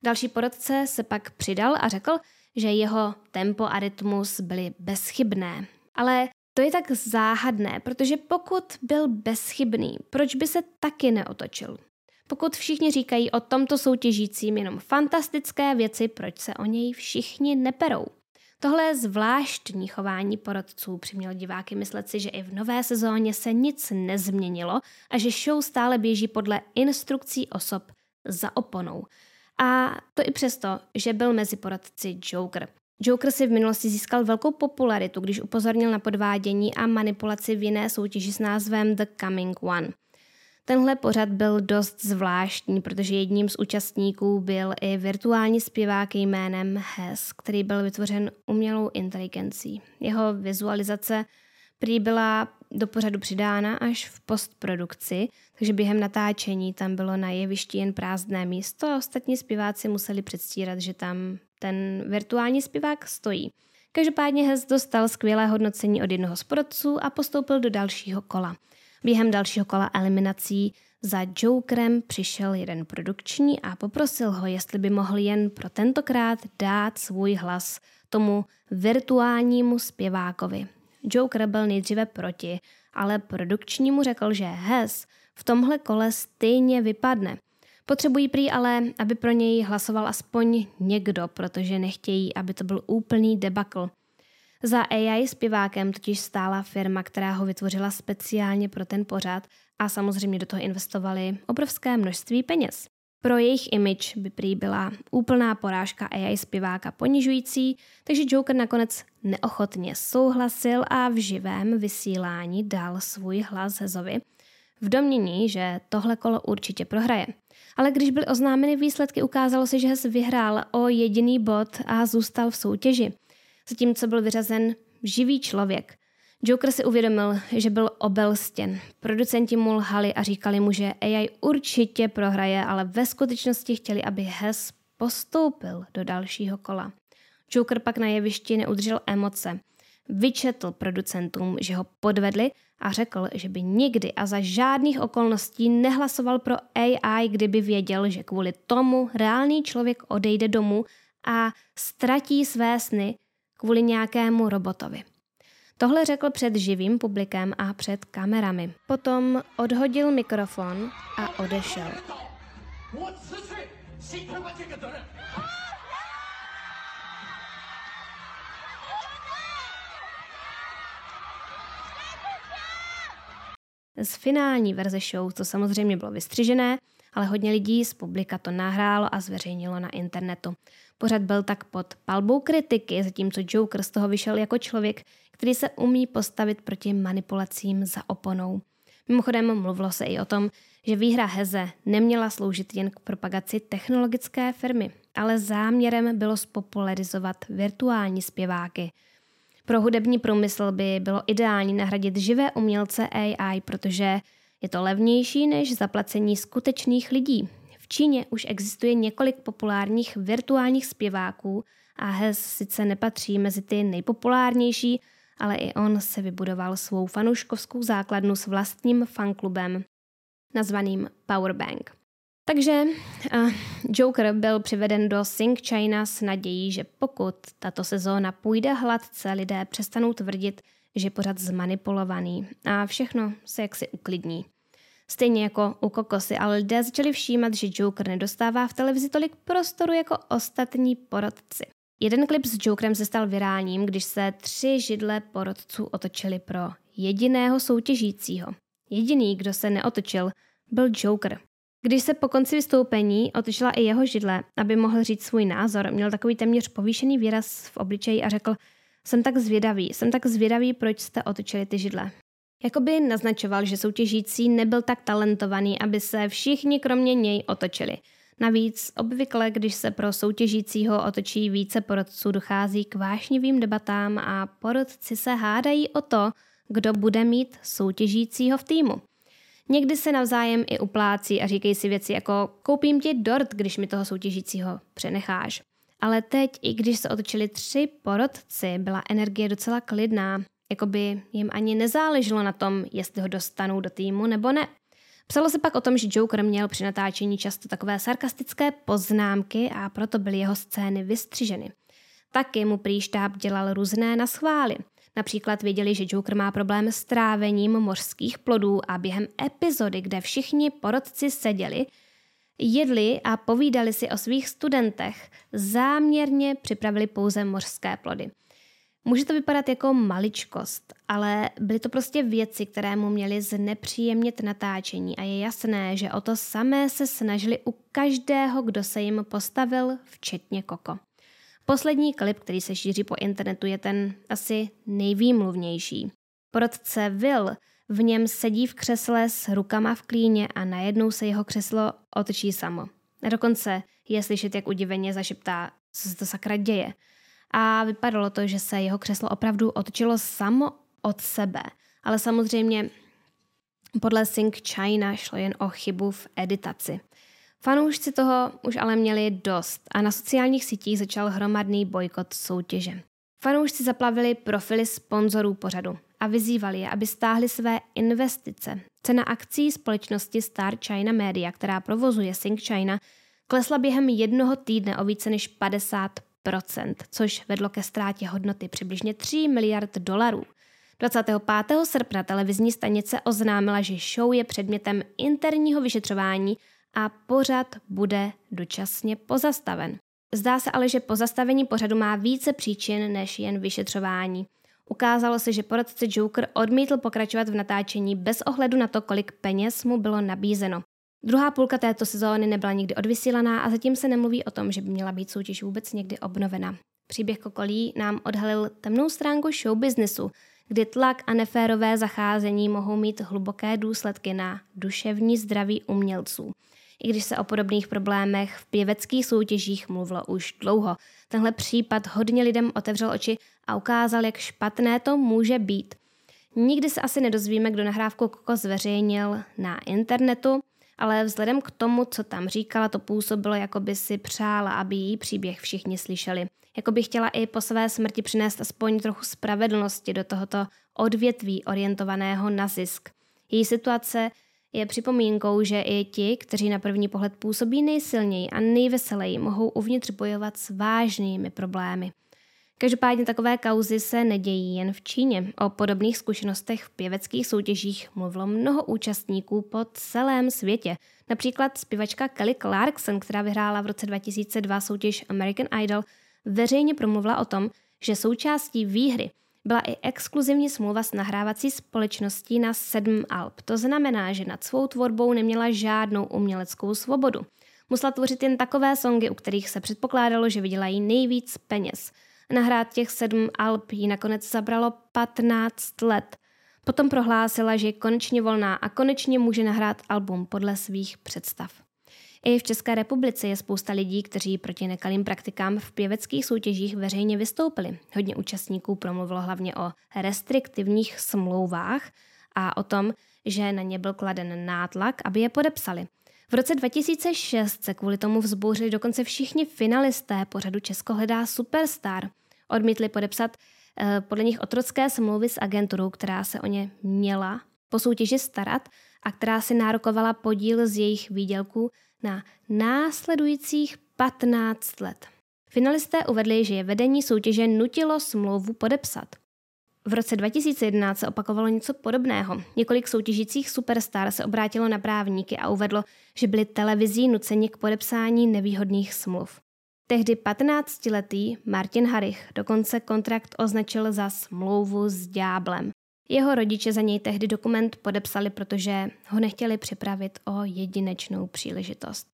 Další porodce se pak přidal a řekl, že jeho tempo a rytmus byly bezchybné. Ale to je tak záhadné, protože pokud byl bezchybný, proč by se taky neotočil? Pokud všichni říkají o tomto soutěžícím jenom fantastické věci, proč se o něj všichni neperou? Tohle zvláštní chování porodců přimělo diváky myslet si, že i v nové sezóně se nic nezměnilo a že show stále běží podle instrukcí osob za oponou. A to i přesto, že byl mezi poradci Joker. Joker si v minulosti získal velkou popularitu, když upozornil na podvádění a manipulaci v jiné soutěži s názvem The Coming One. Tenhle pořad byl dost zvláštní, protože jedním z účastníků byl i virtuální zpěvák jménem Hes, který byl vytvořen umělou inteligencí. Jeho vizualizace prý byla do pořadu přidána až v postprodukci, takže během natáčení tam bylo na jevišti jen prázdné místo a ostatní zpěváci museli předstírat, že tam ten virtuální zpěvák stojí. Každopádně Hes dostal skvělé hodnocení od jednoho z porodců a postoupil do dalšího kola. Během dalšího kola eliminací Za Jokerem přišel jeden produkční a poprosil ho, jestli by mohl jen pro tentokrát dát svůj hlas tomu virtuálnímu zpěvákovi. Joker byl nejdříve proti, ale produkčnímu řekl, že Hes v tomhle kole stejně vypadne. Potřebují prý ale, aby pro něj hlasoval aspoň někdo, protože nechtějí, aby to byl úplný debakl. Za AI zpěvákem totiž stála firma, která ho vytvořila speciálně pro ten pořad a samozřejmě do toho investovali obrovské množství peněz. Pro jejich image by prý byla úplná porážka AI zpěváka ponižující, takže Joker nakonec neochotně souhlasil a v živém vysílání dal svůj hlas Hezovi v domění, že tohle kolo určitě prohraje. Ale když byly oznámeny výsledky, ukázalo se, že Hez vyhrál o jediný bod a zůstal v soutěži. Zatímco byl vyřazen živý člověk. Joker si uvědomil, že byl obelstěn. Producenti mu lhali a říkali mu, že AI určitě prohraje, ale ve skutečnosti chtěli, aby Hes postoupil do dalšího kola. Joker pak na jevišti neudržel emoce. Vyčetl producentům, že ho podvedli a řekl, že by nikdy a za žádných okolností nehlasoval pro AI, kdyby věděl, že kvůli tomu reálný člověk odejde domů a ztratí své sny kvůli nějakému robotovi. Tohle řekl před živým publikem a před kamerami. Potom odhodil mikrofon a odešel. Z finální verze show to samozřejmě bylo vystřižené, ale hodně lidí z publika to nahrálo a zveřejnilo na internetu. Pořad byl tak pod palbou kritiky, zatímco Joker z toho vyšel jako člověk, který se umí postavit proti manipulacím za oponou. Mimochodem mluvilo se i o tom, že výhra Heze neměla sloužit jen k propagaci technologické firmy, ale záměrem bylo spopularizovat virtuální zpěváky. Pro hudební průmysl by bylo ideální nahradit živé umělce AI, protože je to levnější než zaplacení skutečných lidí. V Číně už existuje několik populárních virtuálních zpěváků a Hez sice nepatří mezi ty nejpopulárnější, ale i on se vybudoval svou fanouškovskou základnu s vlastním fanklubem nazvaným Powerbank. Takže uh, Joker byl přiveden do Sing China s nadějí, že pokud tato sezóna půjde hladce, lidé přestanou tvrdit, že je pořád zmanipulovaný a všechno se jaksi uklidní. Stejně jako u Kokosy, ale lidé začali všímat, že Joker nedostává v televizi tolik prostoru jako ostatní porodci. Jeden klip s Jokerem se stal virálním, když se tři židle porodců otočili pro jediného soutěžícího. Jediný, kdo se neotočil, byl Joker. Když se po konci vystoupení otočila i jeho židle, aby mohl říct svůj názor, měl takový téměř povýšený výraz v obličeji a řekl jsem tak zvědavý, jsem tak zvědavý, proč jste otočili ty židle. Jakoby naznačoval, že soutěžící nebyl tak talentovaný, aby se všichni kromě něj otočili – Navíc obvykle, když se pro soutěžícího otočí více porodců, dochází k vášnivým debatám a porodci se hádají o to, kdo bude mít soutěžícího v týmu. Někdy se navzájem i uplácí a říkají si věci jako koupím ti dort, když mi toho soutěžícího přenecháš. Ale teď, i když se otočili tři porodci, byla energie docela klidná, jako by jim ani nezáleželo na tom, jestli ho dostanou do týmu nebo ne. Psalo se pak o tom, že Joker měl při natáčení často takové sarkastické poznámky a proto byly jeho scény vystřiženy. Taky mu prý štáb dělal různé naschvály. Například věděli, že Joker má problém s trávením mořských plodů a během epizody, kde všichni porodci seděli, jedli a povídali si o svých studentech, záměrně připravili pouze mořské plody. Může to vypadat jako maličkost, ale byly to prostě věci, které mu měly znepříjemnit natáčení a je jasné, že o to samé se snažili u každého, kdo se jim postavil, včetně Koko. Poslední klip, který se šíří po internetu, je ten asi nejvýmluvnější. Porodce Will v něm sedí v křesle s rukama v klíně a najednou se jeho křeslo otočí samo. Dokonce je slyšet, jak udiveně zašeptá, co se to sakra děje a vypadalo to, že se jeho křeslo opravdu otočilo samo od sebe. Ale samozřejmě podle Sync China šlo jen o chybu v editaci. Fanoušci toho už ale měli dost a na sociálních sítích začal hromadný bojkot soutěže. Fanoušci zaplavili profily sponzorů pořadu a vyzývali je, aby stáhli své investice. Cena akcí společnosti Star China Media, která provozuje Sing China, klesla během jednoho týdne o více než 50% což vedlo ke ztrátě hodnoty přibližně 3 miliard dolarů. 25. srpna televizní stanice oznámila, že show je předmětem interního vyšetřování a pořad bude dočasně pozastaven. Zdá se ale, že pozastavení pořadu má více příčin než jen vyšetřování. Ukázalo se, že poradce Joker odmítl pokračovat v natáčení bez ohledu na to, kolik peněz mu bylo nabízeno. Druhá půlka této sezóny nebyla nikdy odvysílaná a zatím se nemluví o tom, že by měla být soutěž vůbec někdy obnovena. Příběh Kokolí nám odhalil temnou stránku show businessu, kdy tlak a neférové zacházení mohou mít hluboké důsledky na duševní zdraví umělců. I když se o podobných problémech v pěveckých soutěžích mluvilo už dlouho, tenhle případ hodně lidem otevřel oči a ukázal, jak špatné to může být. Nikdy se asi nedozvíme, kdo nahrávku Koko zveřejnil na internetu, ale vzhledem k tomu, co tam říkala, to působilo, jako by si přála, aby její příběh všichni slyšeli. Jako by chtěla i po své smrti přinést aspoň trochu spravedlnosti do tohoto odvětví orientovaného na zisk. Její situace je připomínkou, že i ti, kteří na první pohled působí nejsilněji a nejveseleji, mohou uvnitř bojovat s vážnými problémy. Každopádně takové kauzy se nedějí jen v Číně. O podobných zkušenostech v pěveckých soutěžích mluvilo mnoho účastníků po celém světě. Například zpěvačka Kelly Clarkson, která vyhrála v roce 2002 soutěž American Idol, veřejně promluvila o tom, že součástí výhry byla i exkluzivní smlouva s nahrávací společností na sedm alb. To znamená, že nad svou tvorbou neměla žádnou uměleckou svobodu. Musela tvořit jen takové songy, u kterých se předpokládalo, že vydělají nejvíc peněz. Nahrát těch sedm alb jí nakonec zabralo 15 let. Potom prohlásila, že je konečně volná a konečně může nahrát album podle svých představ. I v České republice je spousta lidí, kteří proti nekalým praktikám v pěveckých soutěžích veřejně vystoupili. Hodně účastníků promluvilo hlavně o restriktivních smlouvách a o tom, že na ně byl kladen nátlak, aby je podepsali. V roce 2006 se kvůli tomu vzbouřili dokonce všichni finalisté pořadu Česko hledá superstar. Odmítli podepsat eh, podle nich otrocké smlouvy s agenturou, která se o ně měla po soutěži starat a která si nárokovala podíl z jejich výdělků na následujících 15 let. Finalisté uvedli, že je vedení soutěže nutilo smlouvu podepsat. V roce 2011 se opakovalo něco podobného. Několik soutěžících superstar se obrátilo na právníky a uvedlo, že byli televizí nuceni k podepsání nevýhodných smluv. Tehdy 15-letý Martin Harich dokonce kontrakt označil za smlouvu s dňáblem. Jeho rodiče za něj tehdy dokument podepsali, protože ho nechtěli připravit o jedinečnou příležitost.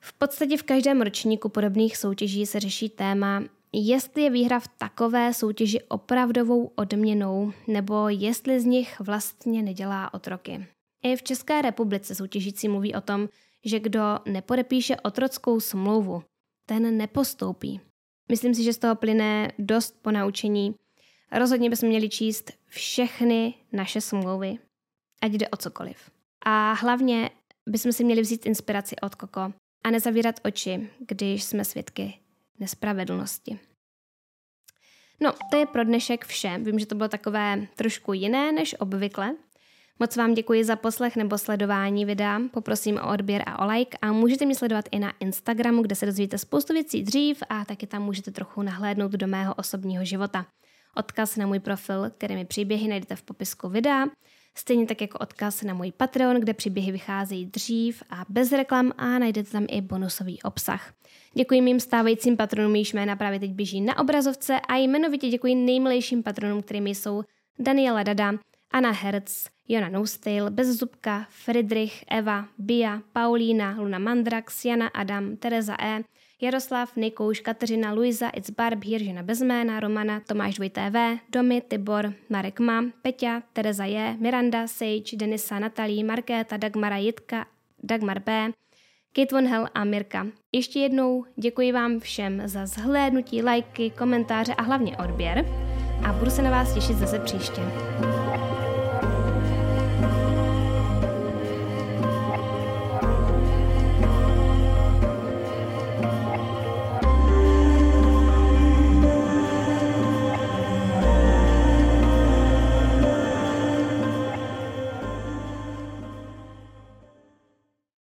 V podstatě v každém ročníku podobných soutěží se řeší téma, jestli je výhra v takové soutěži opravdovou odměnou, nebo jestli z nich vlastně nedělá otroky. I v České republice soutěžící mluví o tom, že kdo nepodepíše otrockou smlouvu, ten nepostoupí. Myslím si, že z toho plyne dost po naučení. Rozhodně bychom měli číst všechny naše smlouvy, ať jde o cokoliv. A hlavně bychom si měli vzít inspiraci od Koko a nezavírat oči, když jsme svědky nespravedlnosti. No, to je pro dnešek vše. Vím, že to bylo takové trošku jiné než obvykle. Moc vám děkuji za poslech nebo sledování videa, poprosím o odběr a o like a můžete mě sledovat i na Instagramu, kde se dozvíte spoustu věcí dřív a taky tam můžete trochu nahlédnout do mého osobního života. Odkaz na můj profil, který mi příběhy najdete v popisku videa, stejně tak jako odkaz na můj Patreon, kde příběhy vycházejí dřív a bez reklam a najdete tam i bonusový obsah. Děkuji mým stávajícím patronům, jejichž jména právě teď běží na obrazovce a jmenovitě děkuji nejmilejším patronům, kterými jsou Daniela Dada, Anna Herz, Jona Noustale, Bezzubka, Friedrich, Eva, Bia, Paulína, Luna Mandrax, Jana Adam, Tereza E., Jaroslav, Nikouš, Kateřina, Luisa, It's Barb, Jiržina Bezména, Romana, Tomáš 2TV, Domy, Tibor, Marek Ma, Peťa, Tereza J, Miranda, Sage, Denisa, Natalí, Markéta, Dagmara Jitka, Dagmar B, Kate Von Hell a Mirka. Ještě jednou děkuji vám všem za zhlédnutí, lajky, komentáře a hlavně odběr a budu se na vás těšit zase příště.